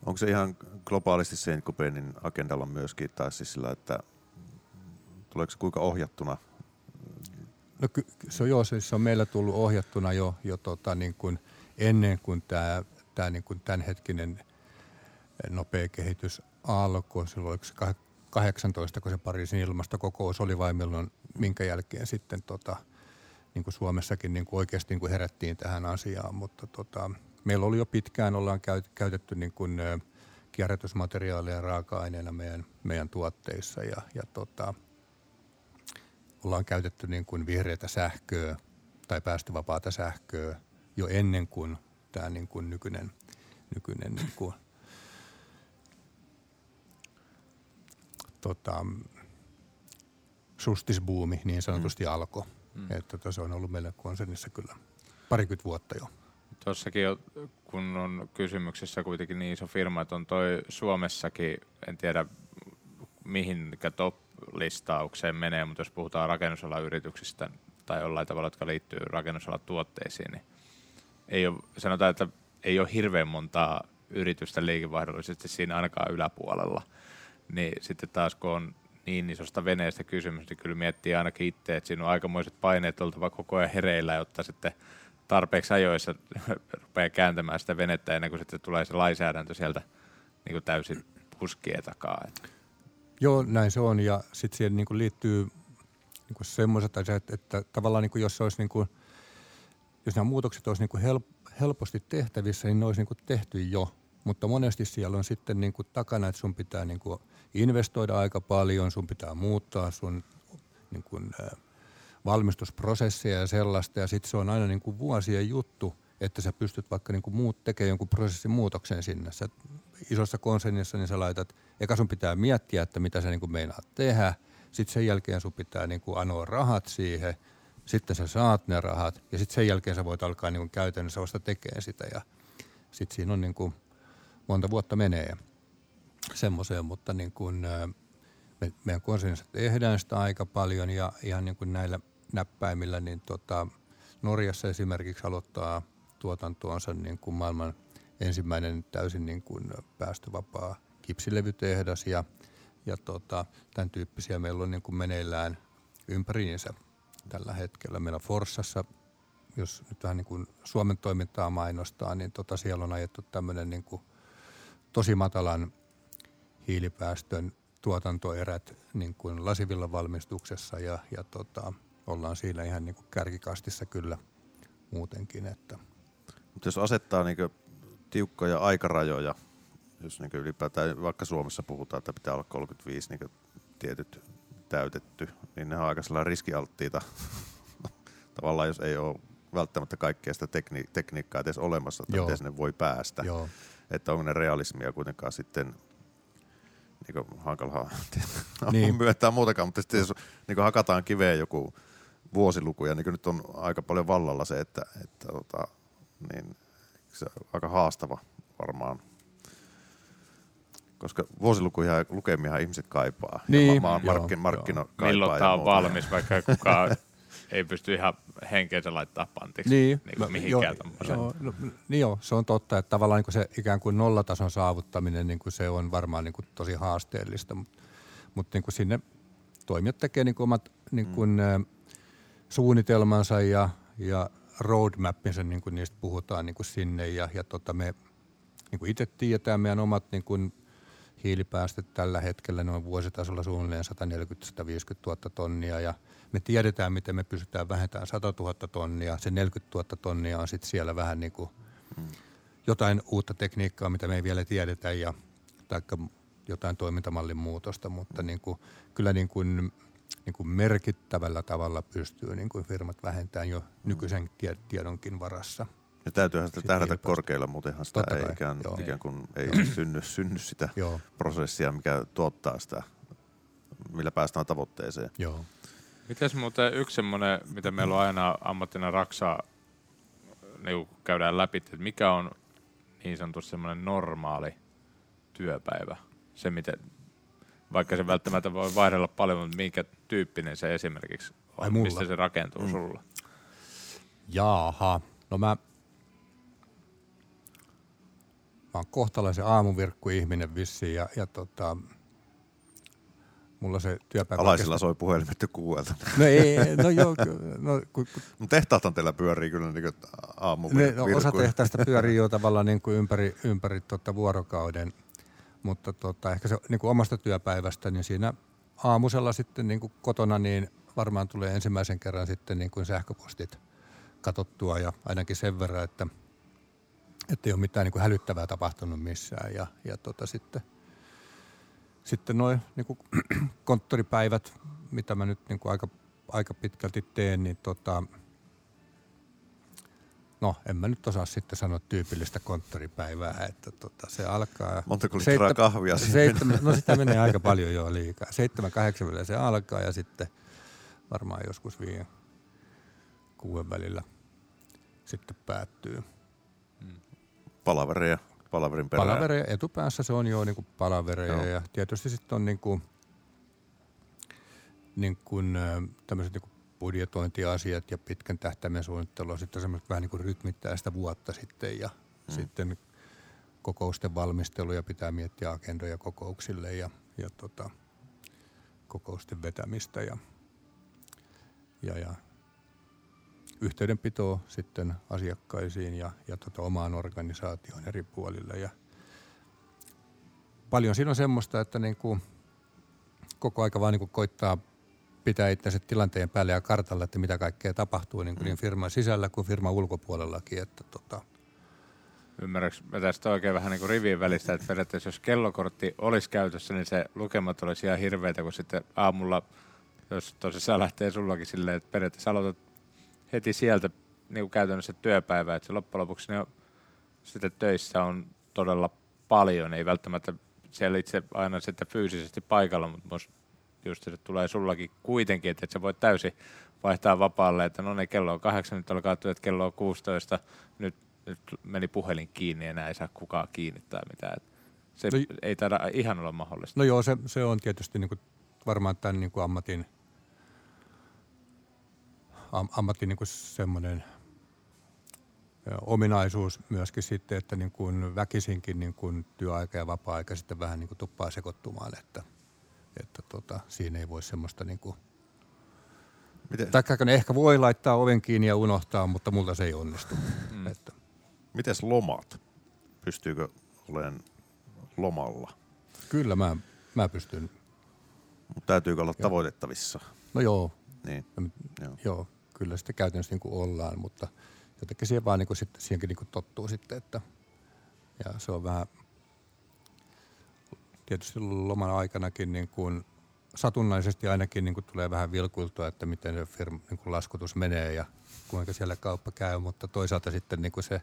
Onko se ihan globaalisti Saint Copenin agendalla myöskin, tai siis sillä, että tuleeko se kuinka ohjattuna? No ky- se on joo, siis se on meillä tullut ohjattuna jo, jo tota, niin kuin ennen kuin tämä tää niin kuin tämänhetkinen nopea kehitys alkoi. Silloin oliko se kah- 18, kun se Pariisin ilmastokokous oli vai milloin, minkä jälkeen sitten tota, niin kuin Suomessakin niin kuin oikeasti niin kuin herättiin tähän asiaan, mutta tota, meillä oli jo pitkään, ollaan käyt, käytetty niin kuin, kierrätysmateriaaleja raaka-aineena meidän, meidän tuotteissa ja, ja tota, ollaan käytetty niin kuin vihreätä sähköä tai päästövapaata sähköä jo ennen kuin tämä niin kuin nykyinen, nykyinen niin kuin, tota, sustisbuumi niin sanotusti mm. alkoi. Mm. Että tota, se on ollut meillä konsernissa kyllä parikymmentä vuotta jo. Tuossakin, jo, kun on kysymyksessä kuitenkin niin iso firma, että on toi Suomessakin, en tiedä mihin top-listaukseen menee, mutta jos puhutaan rakennusalan yrityksistä tai jollain tavalla, jotka liittyy rakennusalan tuotteisiin, niin ei ole, sanotaan, että ei ole hirveän montaa yritystä liikevaihdollisesti siinä ainakaan yläpuolella. Niin sitten taas kun on niin isosta veneestä kysymys, niin kyllä miettii ainakin itse, että siinä on aikamoiset paineet oltava koko ajan hereillä, jotta sitten tarpeeksi ajoissa rupeaa kääntämään sitä venettä ennen kuin sitten tulee se lainsäädäntö sieltä niin kuin täysin puskien takaa. Joo, näin se on. Ja sitten siihen niin kuin liittyy niin kuin semmoiset asiat, että, että tavallaan niin kuin jos olisi niin kuin, jos nämä muutokset olisi niin kuin help, helposti tehtävissä, niin ne olisi niin kuin tehty jo. Mutta monesti siellä on sitten niin kuin takana, että sun pitää niin kuin investoida aika paljon, sun pitää muuttaa sun niin kuin, ä, valmistusprosesseja ja sellaista. Ja sitten se on aina niin kuin vuosien juttu, että sä pystyt vaikka niin kuin muut tekemään jonkun prosessin muutoksen sinne. Sä isossa konsernissa niin sä laitat, eka sun pitää miettiä, että mitä sä niin kuin meinaat tehdä. Sitten sen jälkeen sun pitää niin kuin anoa rahat siihen. Sitten sä saat ne rahat ja sitten sen jälkeen sä voit alkaa niin kuin käytännössä vasta tekemään sitä. Ja sitten siinä on niin kuin monta vuotta menee semmoiseen, mutta niin kuin, me, meidän konsernissa tehdään sitä aika paljon ja ihan niin kuin näillä näppäimillä, niin tota, Norjassa esimerkiksi aloittaa tuotantoonsa niin kuin maailman ensimmäinen täysin niin kuin päästövapaa kipsilevytehdas ja, ja tota, tämän tyyppisiä meillä on niin kuin meneillään ympäriinsä tällä hetkellä. Meillä Forssassa, jos nyt vähän niin kuin Suomen toimintaa mainostaa, niin tota siellä on ajettu tämmöinen niin kuin tosi matalan hiilipäästön tuotantoerät niin kuin lasivillan valmistuksessa ja, ja tota, ollaan siinä ihan niin kuin kärkikastissa kyllä muutenkin. Että. Mutta jos asettaa niin tiukkoja aikarajoja, jos niin ylipäätään vaikka Suomessa puhutaan, että pitää olla 35 niin tietyt täytetty, niin ne on aika riskialttiita. Tavallaan jos ei ole välttämättä kaikkea sitä tekni- tekniikkaa edes olemassa, että miten sinne voi päästä. Joo. Että onko ne realismia kuitenkaan sitten niin hankala niin. myöntää muutakaan, mutta sitten jos niin hakataan kiveen joku vuosiluku, ja niin nyt on aika paljon vallalla se, että, että tota, niin, se on aika haastava varmaan koska vuosilukuja ja lukemia ihmiset kaipaa. Niin, ja maan markkin, markkino kaipaa. Milloin tämä on valmis, vaikka kukaan ei pysty ihan henkeensä laittaa pantiksi niin, niin kuin mihinkään joo, joo, no, niin joo, se on totta, että tavallaan niin kuin se ikään kuin nollatason saavuttaminen, niin kuin se on varmaan niin kuin tosi haasteellista, mutta, mutta niin kuin sinne toimijat tekee niin kuin omat niin kuin, mm. Suunnitelmansa ja, ja roadmapinsa, niin kuin niistä puhutaan niin kuin sinne ja, ja tota me niin kuin itse tiedetään meidän omat niin kuin hiilipäästöt tällä hetkellä, ne on vuositasolla suunnilleen 140-150 000 tonnia ja me tiedetään, miten me pystytään vähentämään 100 000 tonnia. Se 40 000 tonnia on sitten siellä vähän niin kuin mm. jotain uutta tekniikkaa, mitä me ei vielä tiedetä ja taikka jotain toimintamallin muutosta, mutta niin kuin, kyllä niin kuin, niin kuin merkittävällä tavalla pystyy niin kuin firmat vähentämään jo nykyisen tiedonkin varassa – ja täytyyhän sitä tähdätä korkeilla, muutenhan sitä Totta ei kai, ikään, ikään kuin ei synny, synny sitä joo. prosessia, mikä tuottaa sitä, millä päästään tavoitteeseen. Joo. Mites muuten yksi semmoinen, mitä meillä on aina ammattina raksa, niin käydään läpi, että mikä on niin sanotusti semmoinen normaali työpäivä? Se, miten, vaikka se välttämättä voi vaihdella paljon, mutta minkä tyyppinen se esimerkiksi on, mistä se rakentuu mm. sulla? Jaaha, no mä mä oon kohtalaisen aamuvirkku ihminen vissiin ja, ja tota, mulla se työpäivä... Alaisilla soi puhelimet jo kuuelta. No ei, no joo. No, ku, ku, tehtaathan teillä pyörii kyllä niin aamuvirkku. No, osa tehtaista pyörii jo tavallaan niin kuin ympäri, ympäri tota vuorokauden, mutta tota, ehkä se niin kuin omasta työpäivästä, niin siinä aamusella sitten niin kuin kotona niin varmaan tulee ensimmäisen kerran sitten niin kuin sähköpostit katottua ja ainakin sen verran, että – että ei ole mitään niin kuin hälyttävää tapahtunut missään. Ja, ja tota sitten, sitten noin niin kuin konttoripäivät, mitä mä nyt niin kuin aika, aika pitkälti teen, niin tota, no en mä nyt osaa sitten sanoa tyypillistä konttoripäivää, että tota, se alkaa... Montako litraa seittä, kahvia seitsemän, No sitä menee aika paljon jo liikaa. Seitsemän, kahdeksan välillä se alkaa ja sitten varmaan joskus viiden kuuden välillä sitten päättyy palavereja palaverin perään. Palavereja etupäässä se on jo niin kuin palavereja Joo. ja tietysti sitten on niin kuin, niin kuin, tämmöiset niin kuin budjetointiasiat ja pitkän tähtäimen suunnittelu sitten semmoiset vähän niin kuin rytmittää sitä vuotta sitten ja hmm. sitten kokousten valmisteluja pitää miettiä agendoja kokouksille ja, ja tota, kokousten vetämistä ja, ja, ja yhteydenpitoa sitten asiakkaisiin ja, ja tota omaan organisaatioon eri puolille. Ja paljon siinä on semmoista, että niin kuin koko aika vaan niin kuin koittaa pitää itsensä tilanteen päälle ja kartalla, että mitä kaikkea tapahtuu niin, kuin niin firman sisällä kuin firman ulkopuolellakin. Että tota. Ymmärrätkö mä tästä oikein vähän niin kuin rivien välistä, että periaatteessa jos kellokortti olisi käytössä, niin se lukemat olisi ihan hirveitä, kun sitten aamulla, jos tosissaan lähtee sullakin silleen, että periaatteessa aloitat heti sieltä niin kuin käytännössä työpäivää, että se loppujen lopuksi ne sitten töissä on todella paljon, ei välttämättä siellä itse aina sitten fyysisesti paikalla, mutta just se tulee sullakin kuitenkin, että et sä voit täysin vaihtaa vapaalle, että no niin, kello on kahdeksan, nyt alkaa työt, kello on 16, nyt, nyt meni puhelin kiinni, enää ei saa kukaan kiinni tai mitään. Se no, ei taida ihan olla mahdollista. No joo, se, se on tietysti niin kuin varmaan tämän niin kuin ammatin – ammatin niin semmoinen ominaisuus myöskin sitten, että niin kuin väkisinkin niin kuin työaika ja vapaa-aika sitten vähän niin kuin tuppaa sekoittumaan, että että tota, siinä ei voi semmoista niinku, Miten, taikka ne ehkä voi laittaa oven kiinni ja unohtaa, mutta multa se ei onnistu. Mm. Että, mites lomat? Pystyykö olemaan lomalla? kyllä mä, mä pystyn, Mutta täytyykö olla tavoitettavissa? no joo, Niin, joo. joo. joo kyllä sitten käytännössä niinku ollaan, mutta jotenkin siihen vaan niinku sitten, siihenkin niinku tottuu sitten, että ja se on vähän tietysti loman aikanakin niin kuin satunnaisesti ainakin niin kuin tulee vähän vilkuiltua, että miten se firma, niin kuin laskutus menee ja kuinka siellä kauppa käy, mutta toisaalta sitten niin kuin se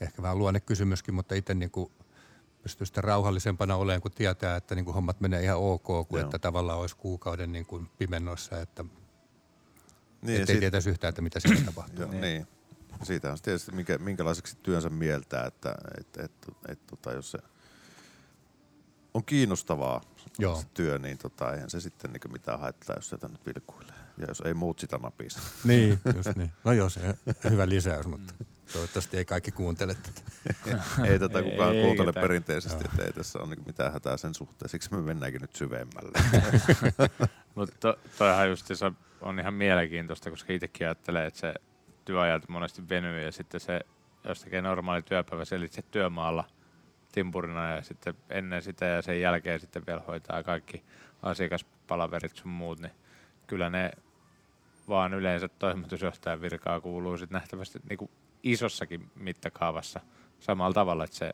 ehkä vähän luonnekysymyskin, mutta itse niin kuin pystyy sitten rauhallisempana olemaan, kun tietää, että niin kuin hommat menee ihan ok, kuin Joo. että tavallaan olisi kuukauden niin kuin pimennossa, että Niin, ettei sit- tietäisi yhtään, että mitä siellä tapahtuu. Joo, niin. Siitä on tietysti, minkä, minkälaiseksi työnsä mieltää, että et, et, et, tota, jos se on kiinnostavaa Joo. se työ, niin tota, eihän se sitten niin mitään haittaa, jos sitä nyt vilkuilee. Ja jos ei muut sitä napisa. Niin, just niin. No joo, se hyvä lisäys, mutta toivottavasti ei kaikki kuuntele tätä. ei tätä kukaan Ei kuuntele ketään. perinteisesti, että ei tässä ole niin mitään hätää sen suhteen. Siksi me mennäänkin nyt syvemmälle. Mutta to, toihan just se on ihan mielenkiintoista, koska itsekin ajattelee, että se työajat monesti venyy ja sitten se, jos tekee normaali työpäivä, se työmaalla timpurina ja sitten ennen sitä ja sen jälkeen sitten vielä hoitaa kaikki asiakaspalaverit sun muut, niin kyllä ne vaan yleensä toimitusjohtajan virkaa kuuluu sitten nähtävästi niin kuin isossakin mittakaavassa samalla tavalla, että se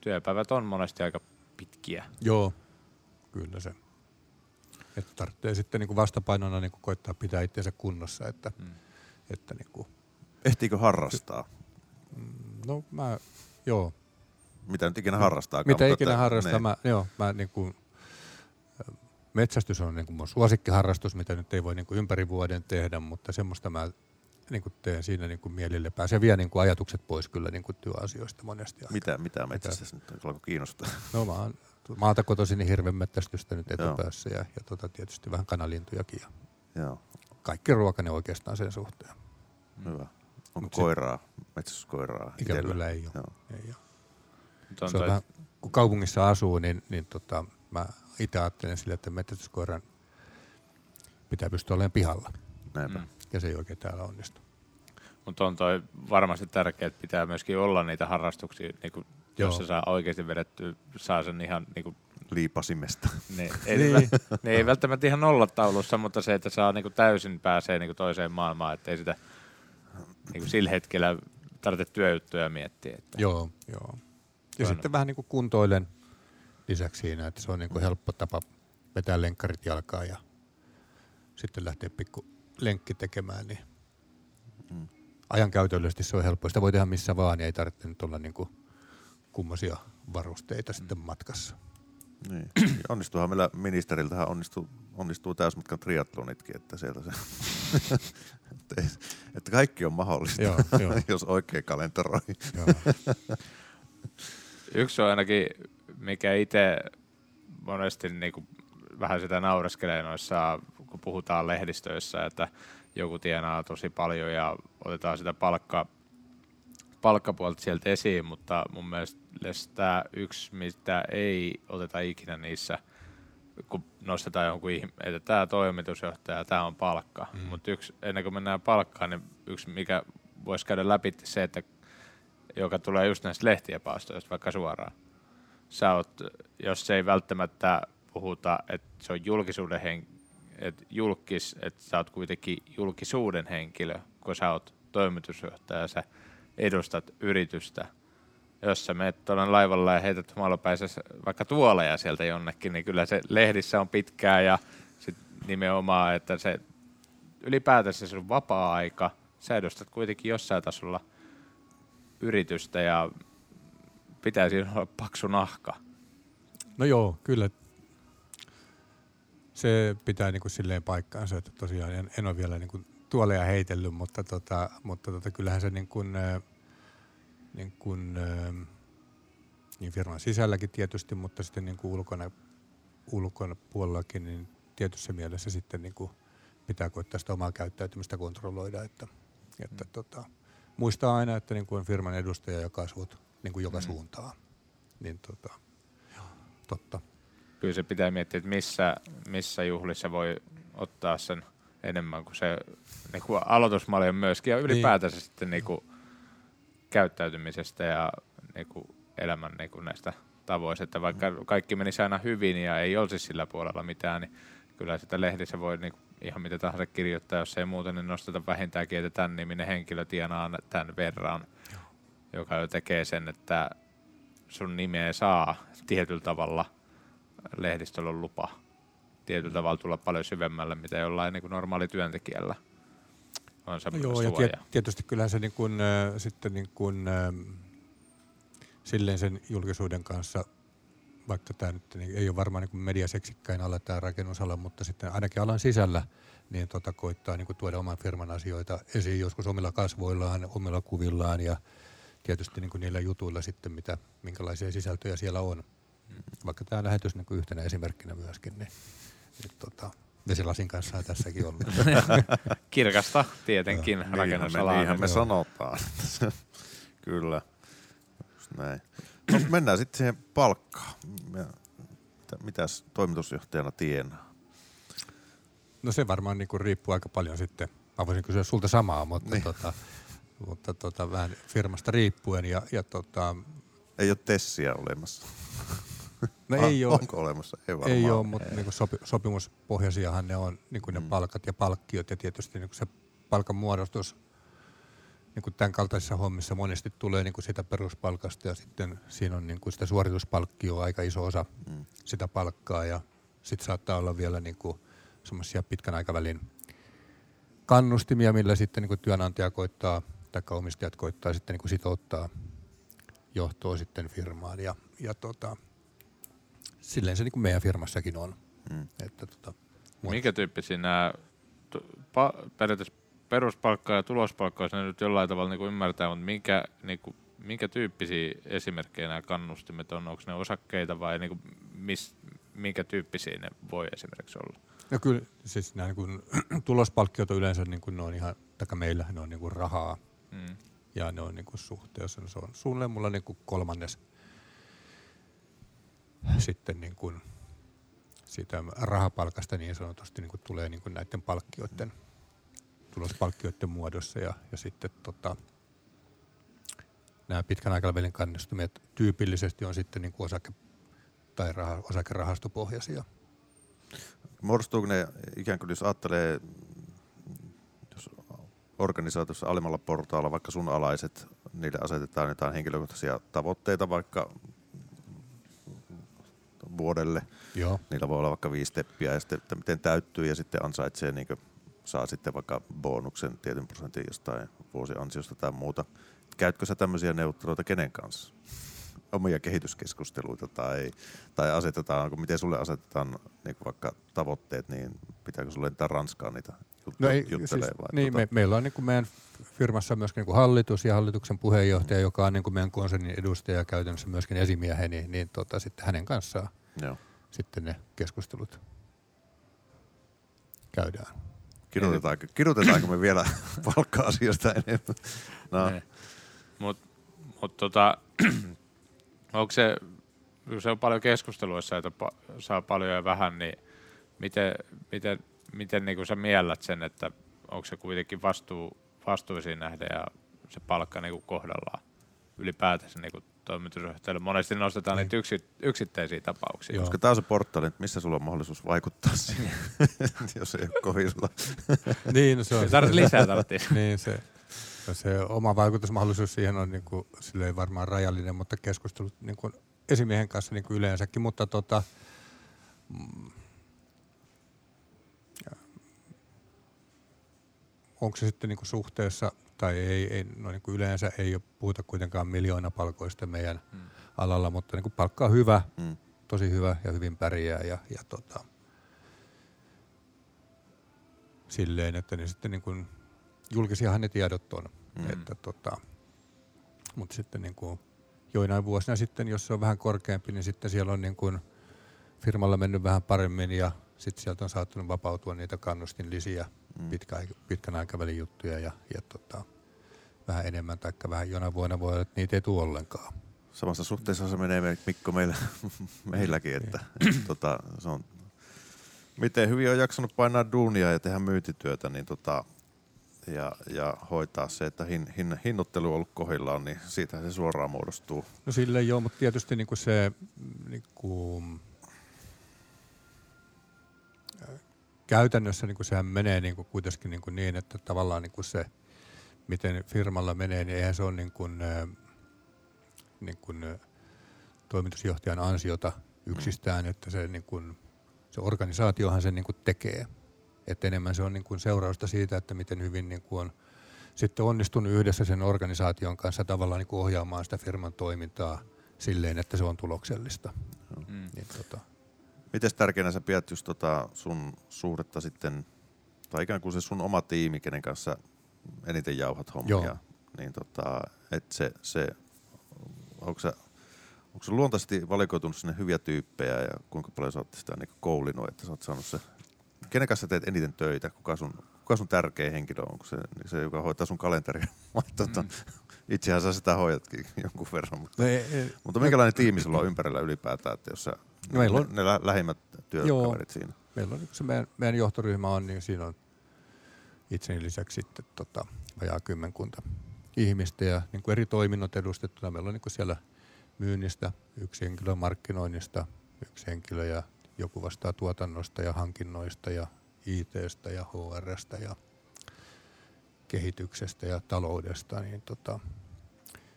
työpäivät on monesti aika pitkiä. Joo, kyllä se. Että tarvitsee sitten niin kuin vastapainona niin kuin koittaa pitää itseensä kunnossa, että, Mm. että niin kuin, Ehtiikö harrastaa? no mä, joo, Mitä nyt ikinä harrastaa? mitä ikinä harrastaa, mä, joo, mä niin kuin, metsästys on niin kuin mun suosikkiharrastus, mitä nyt ei voi niin kuin ympäri vuoden tehdä, mutta semmoista mä niin kuin teen siinä niin kuin mielille Se vie niin kuin ajatukset pois kyllä niin kuin työasioista monesti. aikaa. Mitä, mitä metsästä nyt alkoi kiinnostaa? No mä oon maalta kotoisin niin hirven mettästystä nyt etupäässä ja, ja tota, tietysti vähän kanalintujakin ja Joo, kaikki ruokane oikeastaan sen suhteen. hyvä. Onko Mut koiraa, metsästyskoiraa? Ikävä kyllä ei ole. Joo. Ei ole. Se on vähän, kun kaupungissa asuu, niin, niin tota, mä itse ajattelen sille, että metsästyskoiran pitää pystyä olemaan pihalla. Näinpä. Mm. Ja se ei oikein täällä onnistu. Mutta on toi varmasti tärkeää, että pitää myöskin olla niitä harrastuksia, niin kun, jos Joo. se saa oikeasti vedettyä, saa sen ihan, niin kuin, Liipasimesta. ne, ei, Niin. niin. ne ei välttämättä ihan nollataulussa, mutta se, että saa niin kuin täysin pääsee niin kuin toiseen maailmaan, ettei sitä niin kuin sillä hetkellä tarvitse työjuttuja miettiä. Että. Joo, joo. Ja Toinen. sitten vähän niin kuin kuntoilen lisäksi siinä, että se on niin kuin helppo tapa vetää lenkkarit jalkaan ja sitten lähteä pikku lenkki tekemään, niin Mm. ajankäytöllisesti se on helppo. Sitä voi tehdä missä vaan, ja ei tarvitse nyt olla niin kuin kummosia varusteita sitten matkassa. Niin. Onnistuuhan meillä ministeriltähän onnistuu, onnistuu täysmatkan triatlonitkin, että sieltä se, että, että kaikki on mahdollista, Joo, joo. jos oikein kalenteroi. Joo. Yksi on ainakin, mikä itse monesti niin kuin vähän sitä naureskelee noissa, kun puhutaan lehdistöissä, että joku tienaa tosi paljon ja otetaan sitä palkka, palkkapuolta sieltä esiin, mutta mun mielestä tämä yksi, mitä ei oteta ikinä niissä, kun nostetaan jonkun ihminen, että tämä toimitusjohtaja, tämä on palkka. Mm. Mutta yksi, ennen kuin mennään palkkaan, niin yksi, mikä voisi käydä läpi se, että joka tulee just näistä lehtiepastoista vaikka suoraan. Sä oot, jos ei välttämättä puhuta, että se on julkisuuden hen, että julkis, että sä oot kuitenkin julkisuuden henkilö, kun sä oot toimitusjohtaja, sä edustat yritystä. Jos sä menet tuolla laivalla ja heität humalapäissä vaikka tuoleja sieltä jonnekin, niin kyllä se lehdissä on pitkää ja sit nimenomaan, että se ylipäätänsä sun vapaa-aika, sä edustat kuitenkin jossain tasolla yritystä ja pitäisi olla paksu nahka. No joo, kyllä se pitää niin kuin silleen paikkaansa, että tosiaan en, en ole vielä niin kuin tuoleja heitellyt, mutta, tota, mutta tota, kyllähän se niin kuin, äh, niin, kuin, äh, niin firman sisälläkin tietysti, mutta sitten niin kuin ulkona, ulkona puolellakin, niin tietyssä mielessä sitten niin kuin pitää koittaa sitä omaa käyttäytymistä kontrolloida, että, että Mm. tota, muistaa aina, että niin kuin on firman edustaja, joka asuu niin kuin joka Mm. suuntaan. Niin tota, joo, totta. kyllä se pitää miettiä, että missä, missä juhlissa voi ottaa sen enemmän kuin se niin kuin aloitusmalli on myöskin ja ylipäätänsä niin. sitten niin kuin käyttäytymisestä ja niin kuin elämän niin kuin näistä tavoista, että vaikka kaikki menisi aina hyvin ja ei olisi sillä puolella mitään, niin kyllä sitä lehdissä voi niin kuin ihan mitä tahansa kirjoittaa, jos ei muuten, niin nosteta vähintäänkin, että tämän niminen henkilö tienaa tämän verran, joka jo tekee sen, että sun nimeä saa tietyllä tavalla lehdistöllä on lupa tietyllä tavalla tulla paljon syvemmälle, mitä jollain niin kuin normaali työntekijällä on semmoinen Joo, ja tiet, tietysti kyllähän se niin kuin, äh, sitten niin kuin, äh, silleen sen julkisuuden kanssa, vaikka tämä nyt niin ei ole varmaan niin mediaseksikkäin ala tämä rakennusala, mutta sitten ainakin alan sisällä niin tota, koittaa niin kuin tuoda oman firman asioita esiin joskus omilla kasvoillaan, omilla kuvillaan ja tietysti niin kuin niillä jutuilla sitten, mitä, minkälaisia sisältöjä siellä on. Vaikka tämä lähetys niin kuin yhtenä esimerkkinä myöskin, niin, niin tota, vesilasin kanssa tässäkin on. Kirkasta tietenkin Niinhän me, rakennusalaa. niinhän me sanotaan. Kyllä. Just näin. No, mennään sitten siihen palkkaan. Mitäs toimitusjohtajana tienaa? No se varmaan niin kuin riippuu aika paljon sitten. Mä voisin kysyä sulta samaa, mutta, Niin. tota, mutta tota, vähän firmasta riippuen. Ja, ja tota, Ei ole tessiä olemassa. no Ah, ei ole, Onko olemassa? Ei varmaan. ei ole mutta niin sopi, sopimuspohjaisiahan ne on niin kuin ne Mm. palkat ja palkkiot. Ja tietysti niin kuin se palkan muodostus niin kuin tämän kaltaisissa hommissa monesti tulee niin kuin sitä peruspalkasta ja sitten siinä on niin kuin sitä suorituspalkkioa aika iso osa Mm. sitä palkkaa ja sitten saattaa olla vielä niin kuin semmoisia pitkän aikavälin kannustimia, millä sitten niin kuin työnantaja koittaa tai omistajat koittaa sitten niin kuin sitouttaa johtoa sitten firmaan ja, ja tota, silleen se niin kuin meidän firmassakin on. Mm. Että tota, Minkä tyyppisiä nämä pa- periaatteessa peruspalkkaa ja tulospalkkaa, ne nyt jollain tavalla niin kuin ymmärtää, mutta minkä, niin kuin, minkä tyyppisiä esimerkkejä nämä kannustimet on? Onko ne osakkeita vai niin kuin, mis, minkä tyyppisiä ne voi esimerkiksi olla? No kyllä, siis nämä niin kuin, tulospalkkiot on yleensä niin kuin ne on ihan, taikka meillä ne on niin kuin rahaa Mm. ja ne on niin kuin suhteessa, no se on suunnilleen mulla niin kuin kolmannes sitten niin kuin siitä rahapalkasta niin sanotusti niin kuin tulee niin kuin näiden palkkioiden, tulospalkkioiden muodossa ja, ja sitten tota, nämä pitkän aikavälin kannustimia tyypillisesti on sitten niin kuin osake, tai raha, osakerahastopohjaisia. Muodostuuko ne ikään kuin, jos ajattelee, jos organisaatiossa alemmalla portaalla, vaikka sun alaiset, niille asetetaan jotain henkilökohtaisia tavoitteita vaikka vuodelle. Joo. Niillä voi olla vaikka viisi steppiä ja sitten, että miten täyttyy ja sitten ansaitsee, niin saa sitten vaikka bonuksen tietyn prosentin jostain vuosiansiosta tai muuta. Käytkö sä tämmöisiä neuvotteluita kenen kanssa? Omia kehityskeskusteluita tai, tai asetetaan, miten sulle asetetaan niin vaikka tavoitteet, niin pitääkö sulle lentää Ranskaan niitä jut- No ei, juttelee siis, vai? niin, tota, me, meillä on niin kuin meidän firmassa myöskin niin kuin hallitus ja hallituksen puheenjohtaja, joka on niin kuin meidän konsernin edustaja ja käytännössä myöskin esimieheni, niin, niin tota, sitten hänen kanssaan Joo. sitten ne keskustelut käydään. Kirjoitetaanko, kirjoitetaanko me vielä palkka-asioista enemmän? No, Niin. Mut, mut tota, onko se, se on paljon keskusteluissa, että pa- saa paljon ja vähän, niin miten, miten, miten niin sä miellät sen, että onko se kuitenkin vastuu, vastuisiin nähden ja se palkka niin kohdallaan ylipäätänsä niin toimitusjohtajalle. Monesti nostetaan Niin. niitä yksi, yksittäisiä tapauksia. Joo. koska tämä on se portaali, että missä sulla on mahdollisuus vaikuttaa siihen, jos ei ole kovilla. niin, no se on, Ei tarvitse lisää tarvittiin. niin se, no se oma vaikutusmahdollisuus siihen on niin kuin, silleen varmaan rajallinen, mutta keskustelut niin kuin esimiehen kanssa niin kuin yleensäkin, mutta tota, mm, onko se sitten niin kuin suhteessa tai ei, ei no niin kuin yleensä ei ole, puhuta kuitenkaan miljoonapalkoista meidän Mm. alalla, mutta niin kuin palkka on hyvä, Mm. tosi hyvä ja hyvin pärjää ja, ja tota, silleen, että ne sitten niin kuin, julkisiahan ne tiedot on, Mm. mm. että tota, mutta sitten niin kuin, joinain vuosina sitten, jos se on vähän korkeampi, niin sitten siellä on niin kuin firmalla mennyt vähän paremmin ja sitten sieltä on saattanut vapautua niitä kannustinlisiä, Mm. pitkä, pitkän aikavälin juttuja ja, ja tota, vähän enemmän, tai vähän jonain vuonna voi olla, että niitä ei tule ollenkaan. samassa suhteessa se menee me- Mikko meillä, meilläkin, että tota, se on, miten hyvin on jaksanut painaa duunia ja tehdä myyntityötä, niin tota, ja, ja hoitaa se, että hin, hin, hinnoittelu on ollut kohdillaan, niin siitä se suoraan muodostuu. No sille joo, mutta tietysti niin kuin se niin kuin, käytännössä niin kuin sehän menee niin kuin kuitenkin niin, kuin niin, että tavallaan niin kuin se, miten firmalla menee, niin eihän se ole niin kuin, niin kuin, toimitusjohtajan ansiota yksistään, että se, niin kuin, se organisaatiohan se niin kuin tekee. Että enemmän se on niin kuin seurausta siitä, että miten hyvin niin kuin on sitten onnistunut yhdessä sen organisaation kanssa tavallaan niin kuin ohjaamaan sitä firman toimintaa silleen, että se on tuloksellista. Mm. Niin, tota, Miten tärkeänä sä pidät just tota sun suhdetta sitten, tai ikään kuin se sun oma tiimi, kenen kanssa eniten jauhat hommia, Joo. niin tota, että se, se onko se, onko se luontaisesti valikoitunut sinne hyviä tyyppejä ja kuinka paljon sä oot sitä niin koulinut, että sä oot saanut se, kenen kanssa teet eniten töitä, kuka sun, kuka sun tärkeä henkilö on, onko se, se joka hoitaa sun kalenteria, tota, Mm. itsehän sä sitä hoidatkin jonkun verran, mutta, no, ei, ei, mutta minkälainen tiimi sulla on ympärillä ylipäätään, että jos sä, No meillä on- ne, ne lä- lähimmät työkaverit siinä? meillä on se meidän, meidän johtoryhmä on, niin siinä on itseni lisäksi sitten tota, vajaa kymmenkunta ihmistä ja niin kuin eri toiminnot edustettuna. Meillä on niin kuin siellä myynnistä, yksi henkilö markkinoinnista, yksi henkilö ja joku vastaa tuotannosta ja hankinnoista ja ITstä ja HRstä ja kehityksestä ja taloudesta, niin tota,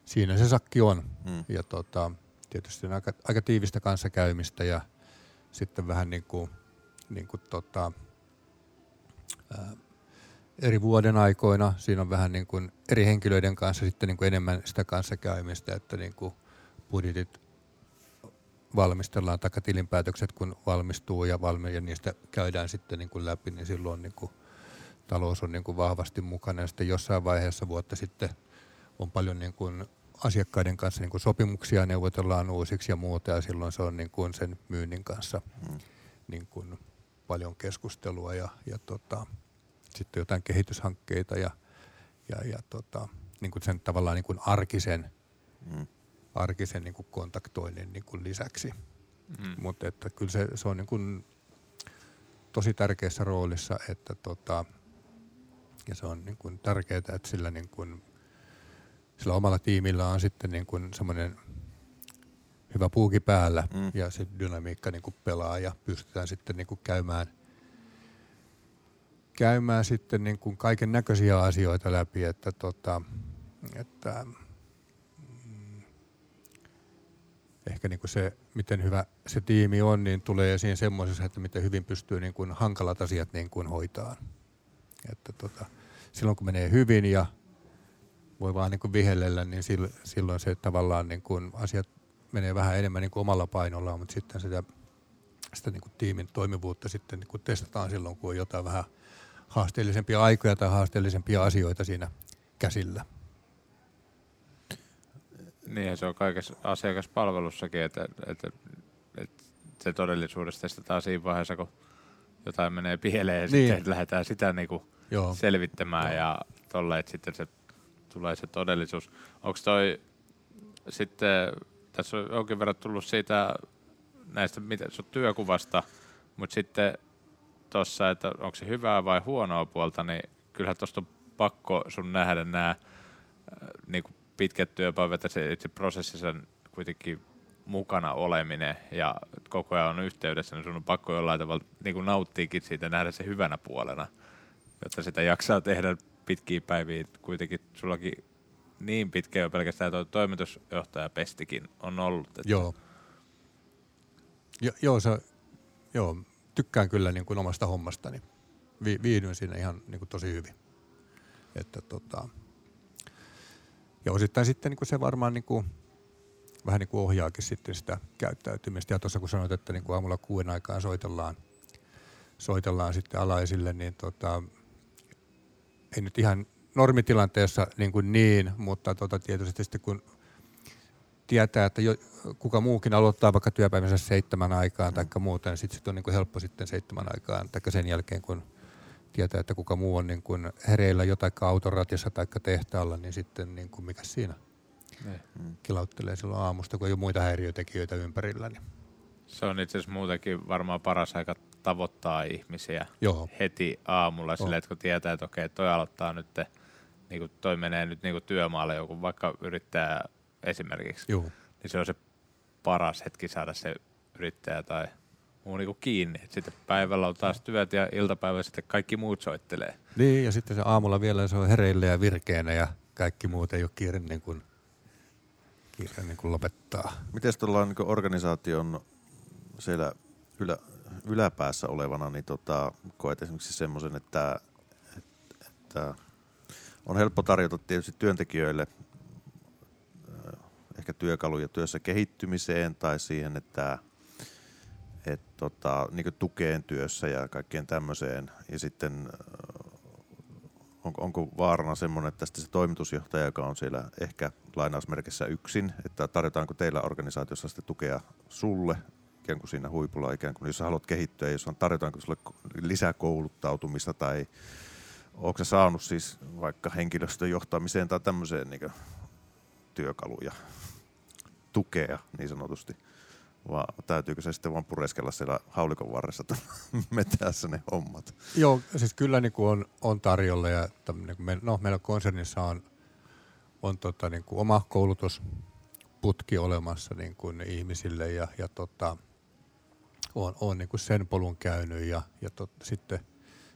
siinä se sakki on. Mm. Ja tota, tietysti aika, aika tiivistä kanssakäymistä ja sitten vähän niin kuin, niin kuin tota, ää, eri vuoden aikoina siinä on vähän niin kuin eri henkilöiden kanssa sitten niin kuin enemmän sitä kanssakäymistä, että niin kuin budjetit valmistellaan, tai tilinpäätökset kun valmistuu ja, valmi, ja niistä käydään sitten niin kuin läpi, niin silloin niin kuin talous on niin kuin vahvasti mukana. Ja sitten jossain vaiheessa vuotta sitten on paljon niin kuin asiakkaiden kanssa niin kuin sopimuksia neuvotellaan uusiksi ja muuta, ja silloin se on niin kuin sen myynnin kanssa Mm. niin kuin paljon keskustelua ja, ja tota, sitten jotain kehityshankkeita ja, ja, ja tota, niin kuin sen tavallaan niin kuin arkisen, Mm. arkisen niin kuin kontaktoinnin niin kuin lisäksi. Mm. Mutta että kyllä se, se on niin kuin tosi tärkeässä roolissa, että tota, ja se on niin kuin tärkeää, että sillä, niin kuin, sillä omalla tiimillä on sitten niin kuin semmoinen hyvä puuki päällä Mm. ja se dynamiikka niin kuin pelaa ja pystytään sitten niin kuin käymään, käymään sitten niin kuin kaiken näköisiä asioita läpi, että, tota, että mm, ehkä niin kuin se, miten hyvä se tiimi on, niin tulee esiin semmoisessa, että miten hyvin pystyy niin kuin hankalat asiat niin kuin hoitaa. Että tota, silloin kun menee hyvin ja voi vaan niin kuin vihellellä, niin sil- silloin se tavallaan niin kuin asiat menee vähän enemmän niin kuin omalla painollaan, mutta sitten sitä, sitä niin kuin tiimin toimivuutta sitten niin kuin testataan silloin, kun on jotain vähän haasteellisempia aikoja tai haasteellisempia asioita siinä käsillä. Niin, se on kaikessa asiakaspalvelussakin, että, että, että se todellisuudessa testataan siinä vaiheessa, kun jotain menee pieleen ja Niin. sitten lähdetään sitä niinku Joo. selvittämään Joo. ja tolle, että sitten se tulee se todellisuus. Onko toi sitten, tässä on jonkin verran tullut siitä näistä mitä, sun työkuvasta, mutta sitten tuossa, että onko se hyvää vai huonoa puolta, niin kyllähän tuosta on pakko sun nähdä nämä niin pitkät työpäivät ja se itse prosessissa kuitenkin mukana oleminen ja koko ajan on yhteydessä, niin sun on pakko jollain tavalla niin nauttiikin siitä nähdä se hyvänä puolena, jotta sitä jaksaa tehdä pitkiä päiviä. Kuitenkin sullakin niin pitkä jo pelkästään toimitusjohtaja Pestikin on ollut. Että Joo. Jo, joo, se, joo, tykkään kyllä niin kuin omasta hommastani. Vi, viihdyn siinä ihan niin kuin tosi hyvin. Että, tota, ja osittain sitten niin kuin se varmaan niin kuin, vähän niin kuin ohjaakin sitten sitä käyttäytymistä. Ja tuossa kun sanoit, että niin kuin aamulla kuuden aikaan soitellaan, soitellaan sitten alaisille, niin tota, ei nyt ihan normitilanteessa niin, kuin niin mutta tota, tietysti sitten kun tietää, että jo, kuka muukin aloittaa vaikka työpäivänsä seitsemän aikaan tai muuta, niin sitten sit on niin kuin helppo sitten seitsemän aikaan, tai sen jälkeen kun tietää, että kuka muu on niin kuin hereillä jotain autoratissa tai tehtaalla, niin sitten niin kuin mikä siinä. Niin. kilauttelee silloin aamusta, kun ei ole muita häiriötekijöitä ympärillä. Niin. Se on itse asiassa muutenkin varmaan paras aika tavoittaa ihmisiä Joo. heti aamulla silleen, että kun tietää, että okei, toi aloittaa nyt, niin kuin toi menee nyt niin kuin työmaalle joku vaikka yrittää esimerkiksi, Joo. niin se on se paras hetki saada se yrittäjä tai muu niin kuin kiinni. Sitten päivällä on taas työt ja iltapäivällä sitten kaikki muut soittelee. Niin, ja sitten se aamulla vielä se on hereillä ja virkeänä ja kaikki muut ei ole kiire niin kuin, kiire niin kuin lopettaa. Miten tuolla niin organisaation siellä ylä, yläpäässä olevana, niin tota, koet esimerkiksi semmoisen, että, että, on helppo tarjota tietysti työntekijöille ö, ehkä työkaluja työssä kehittymiseen tai siihen, että et, tota, niin tukeen työssä ja kaikkeen tämmöiseen. Ja sitten ö, onko, onko vaarana semmoinen, että tästä se toimitusjohtaja, joka on siellä ehkä lainausmerkissä yksin, että tarjotaanko teillä organisaatiossa sitten tukea sulle ikään kuin siinä huipulla, ikään kuin jos haluat kehittyä, jos on tarjotaanko sulle lisäkouluttautumista tai onko sä saanut siis vaikka henkilöstön johtamiseen tai tämmöiseen niin työkaluja, tukea niin sanotusti, vai täytyykö se sitten vaan pureskella siellä haulikon varressa metässä ne hommat? Joo, siis kyllä niin kuin on, on tarjolla ja niin kuin me, no, meillä konsernissa on, on tota, niin kuin oma koulutusputki olemassa niin kuin ihmisille ja, ja tota, on, on niin kuin sen polun käynyt ja, ja tot, sitten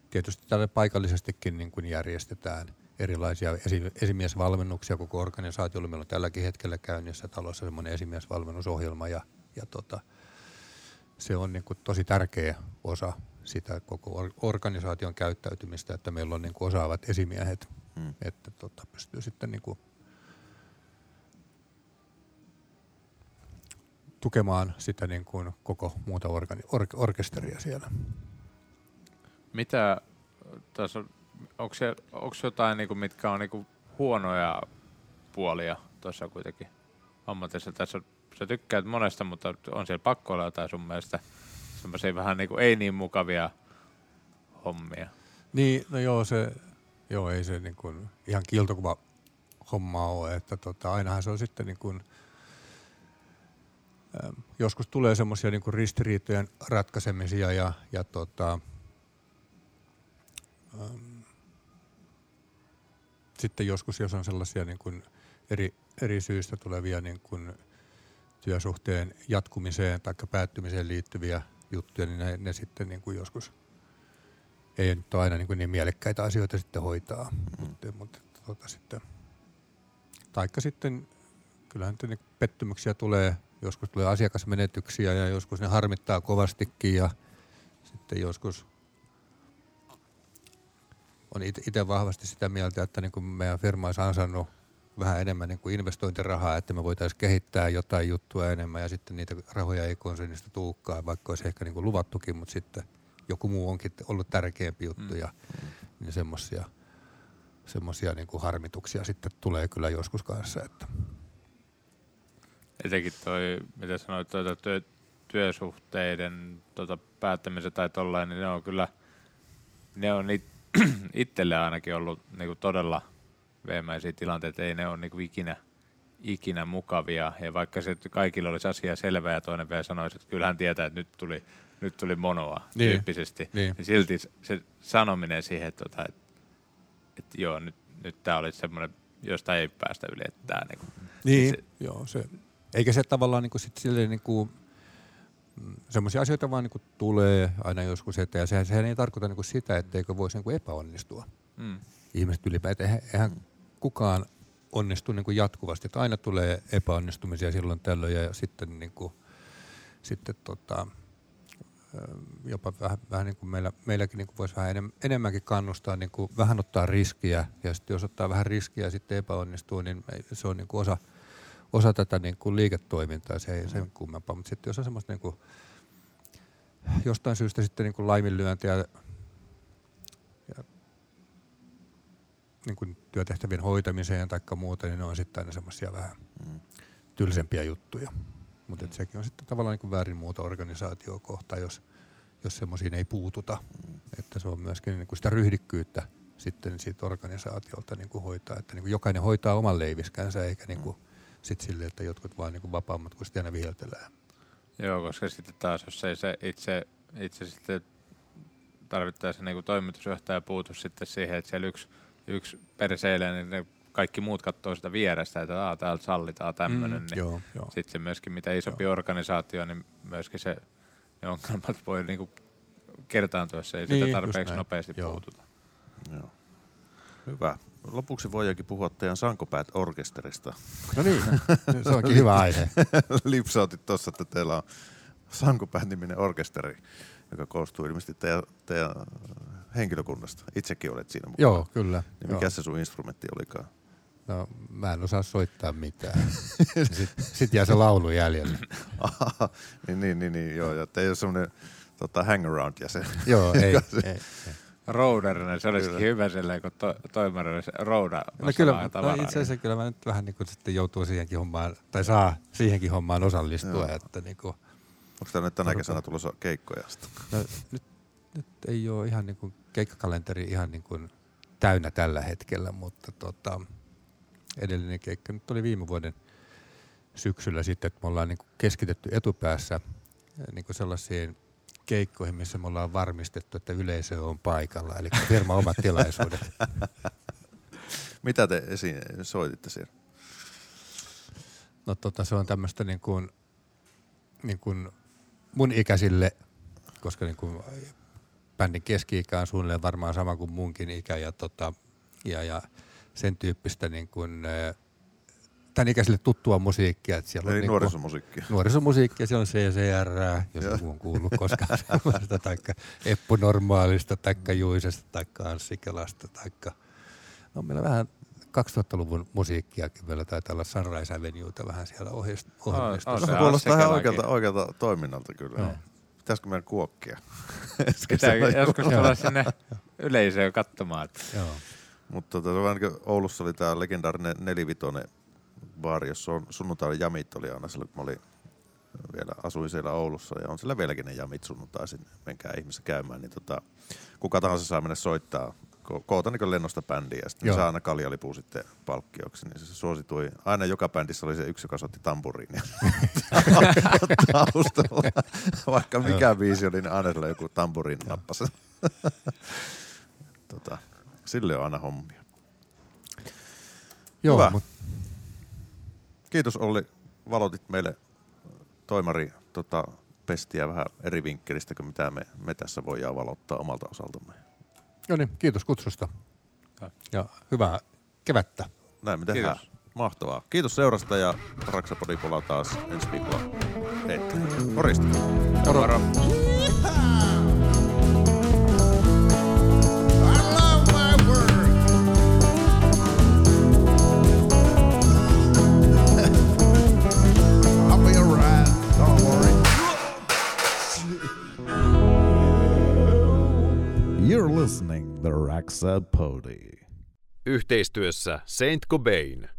tietysti tälle paikallisestikin niin kuin järjestetään erilaisia esi, esimiesvalmennuksia koko organisaatiolla. Meillä on tälläkin hetkellä käynnissä talossa semmoinen esimiesvalmennusohjelma ja, ja tota, se on niin kuin tosi tärkeä osa sitä koko organisaation käyttäytymistä, että meillä on niin kuin osaavat esimiehet, hmm. että tota, pystyy sitten niin kuin tukemaan sitä niin kuin koko muuta organi- or- orkesteria siellä. Mitä tässä on, onko, se, onko jotain, niin kuin, mitkä on niin kuin huonoja puolia tuossa kuitenkin ammatissa? Tässä on, sä tykkäät monesta, mutta on siellä pakko olla jotain sun mielestä semmoisia vähän niin kuin ei niin mukavia hommia. Niin, no joo, se, joo ei se niin kuin ihan kiiltokuva homma ole, että tota, ainahan se on sitten niin kuin, joskus tulee semmoisia niin ristiriitojen ratkaisemisia ja, ja tota, äm, sitten joskus, jos on sellaisia niin kuin eri, eri syistä tulevia niin kuin työsuhteen jatkumiseen tai päättymiseen liittyviä juttuja, niin ne, ne sitten niin kuin joskus ei nyt ole aina niin, kuin niin mielekkäitä asioita sitten hoitaa. Mm. Mutta, mutta tota sitten, taikka sitten kyllähän niin pettymyksiä tulee joskus tulee asiakasmenetyksiä ja joskus ne harmittaa kovastikin ja sitten joskus on itse vahvasti sitä mieltä, että niin kuin meidän firma olisi ansannut vähän enemmän niin kuin investointirahaa, että me voitaisiin kehittää jotain juttua enemmän ja sitten niitä rahoja ei konsernista tuukkaa, vaikka olisi ehkä niin kuin luvattukin, mutta sitten joku muu onkin ollut tärkeämpi juttu mm. ja niin semmoisia semmoisia niin kuin harmituksia sitten tulee kyllä joskus kanssa. Että etenkin toi, mitä sanoit, tuota työ, työsuhteiden tuota, päättämisen tai tollain, niin ne on kyllä, ne on it, itselle ainakin ollut niinku todella veemäisiä tilanteita, ei ne ole niinku ikinä, ikinä mukavia. Ja vaikka se kaikilla olisi asia selvä ja toinen vielä sanoisi, että kyllähän tietää, että nyt tuli, nyt tuli monoa niin. tyyppisesti, niin. niin silti se sanominen siihen, että, tota, että, että joo, nyt, nyt tämä oli semmoinen, josta ei päästä yli, että tämä niinku, niin, se, joo, se, eikä se tavallaan niin kuin sit silleen niin kuin, mm, semmoisia asioita vaan niin kuin tulee aina joskus eteen. Ja sehän, sehän ei tarkoita niin kuin sitä, etteikö voisi niin kuin epäonnistua. Mm. Ihmiset ylipäätään, eihän, eihän kukaan onnistu niin kuin jatkuvasti. Että aina tulee epäonnistumisia silloin tällöin ja sitten, niin kuin, sitten tota, jopa vähän, vähän niin kuin meillä, meilläkin niin kuin voisi vähän enem, enemmänkin kannustaa, niin kuin vähän ottaa riskiä ja sitten jos ottaa vähän riskiä ja sitten epäonnistuu, niin se on niin kuin osa – osa tätä niin kuin liiketoimintaa, se ei sen kummempaa, mutta sitten jos on semmoista niin kuin, jostain syystä sitten niin kuin laiminlyöntiä ja, niin kuin työtehtävien hoitamiseen tai muuta, niin ne on sitten aina semmoisia vähän mm. tylsempiä juttuja. Mutta sekin on sitten tavallaan niin kuin väärin muuta organisaatioa kohtaan, jos, jos semmoisiin ei puututa. Mm. Että se on myöskin niin kuin sitä ryhdikkyyttä sitten siitä organisaatiolta niin kuin hoitaa, että niin kuin jokainen hoitaa oman leiviskänsä eikä niin kuin sitten silleen, että jotkut vaan niin vapaammat kuin sitten aina viheltelee. Joo, koska sitten taas, jos ei se itse, itse sitten tarvittaessa niin kuin toimitusjohtaja puutu sitten siihen, että siellä yksi, yksi perseilee, niin ne kaikki muut katsoo sitä vierestä, että Aa, täältä sallitaan tämmöinen. Mm, niin joo, joo. Sitten se myöskin, mitä isompi joo. organisaatio, niin myöskin se, ne ongelmat voi niin kuin kertaantua, jos ei niin, sitä tarpeeksi nopeasti joo. puututa. Joo. Hyvä. Lopuksi voidaankin puhua teidän Sankopäät-orkesterista. No niin, se onkin hyvä aihe. Lipsautit tuossa, että teillä on Sankopäät-niminen orkesteri, joka koostuu ilmeisesti teidän, teidän henkilökunnasta. Itsekin olet siinä mukana. Joo, kyllä. Niin mikä joo. se sun instrumentti olikaan? No mä en osaa soittaa mitään. Sitten sit jää se laulu jäljelle. Aha, niin, niin, niin, niin, joo. Ja te ei ole semmoinen tota, hang around jäsen. Joo, ei, ei, ei. Rouderina, se olisikin hyvä silleen, kun to, toimari olisi rouda no kyllä, no itse asiassa kyllä mä nyt vähän niin kuin sitten joutuu siihenkin hommaan, tai saa siihenkin hommaan osallistua. Joo. Että niin kuin, Onko tämä nyt tänä kesänä tulossa keikkoja? No, nyt, nyt ei ole ihan niin kuin keikkakalenteri ihan niin kuin täynnä tällä hetkellä, mutta tota, edellinen keikka nyt oli viime vuoden syksyllä sitten, että me ollaan niin kuin keskitetty etupäässä niin kuin sellaisiin keikkoihin, missä me ollaan varmistettu, että yleisö on paikalla, eli firma omat tilaisuudet. Mitä te esiin soititte siellä? No tota, se on tämmöistä niin kuin, niin kuin mun ikäisille, koska niin kuin bändin keski-ikä on suunnilleen varmaan sama kuin munkin ikä ja, tota, ja, ja sen tyyppistä niin kuin, tämän ikäisille tuttua musiikkia. Että siellä Eli on niin nuorisomusiikkia. Nuorisomusiikkia, siellä on CCR, jos joku on kuullut koskaan sellaista, taikka Eppu Normaalista, taikka Juisesta, taikka Anssi Kelasta, taikka no meillä vähän 2000-luvun musiikkiakin vielä taitaa olla Sunrise Avenueta vähän siellä ohjelmistossa. Oh, oh, se kuulostaa ihan oikealta, oikealta toiminnalta kyllä. No. Pitäisikö meidän kuokkia? Pitää joskus tulla sinne yleisöön katsomaan. Joo. Mutta tota, Oulussa oli tämä legendaarinen nelivitonen baari, jossa on sunnuntaina jamit oli aina silloin, kun mä olin vielä asuin siellä Oulussa ja on siellä vieläkin ne jamit sunnuntaisin, menkää ihmisiä käymään, niin tota, kuka tahansa saa mennä soittaa, ko- koota niin lennosta bändiä ja sitten saa aina kaljalipuu sitten palkkioksi, niin se suositui. Aina joka bändissä oli se yksi, joka soitti tamburiinia taustalla. Vaikka mikä biisi oli, niin aina joku tamburiin nappasi. tota, sille on aina hommia. Joo, Hyvä. Kiitos Olli, valotit meille toimari tota, pestiä vähän eri vinkkelistä kuin mitä me, me tässä voidaan valottaa omalta osaltamme. No niin, kiitos kutsusta. Ja hyvää kevättä. Näin me tehdään. Kiitos. Mahtavaa. Kiitos seurasta ja Raksapodi taas ensi viikolla Morjesta. Moro. Moro. Listening the Raxa Podi. Yhteistyössä Saint Cobain.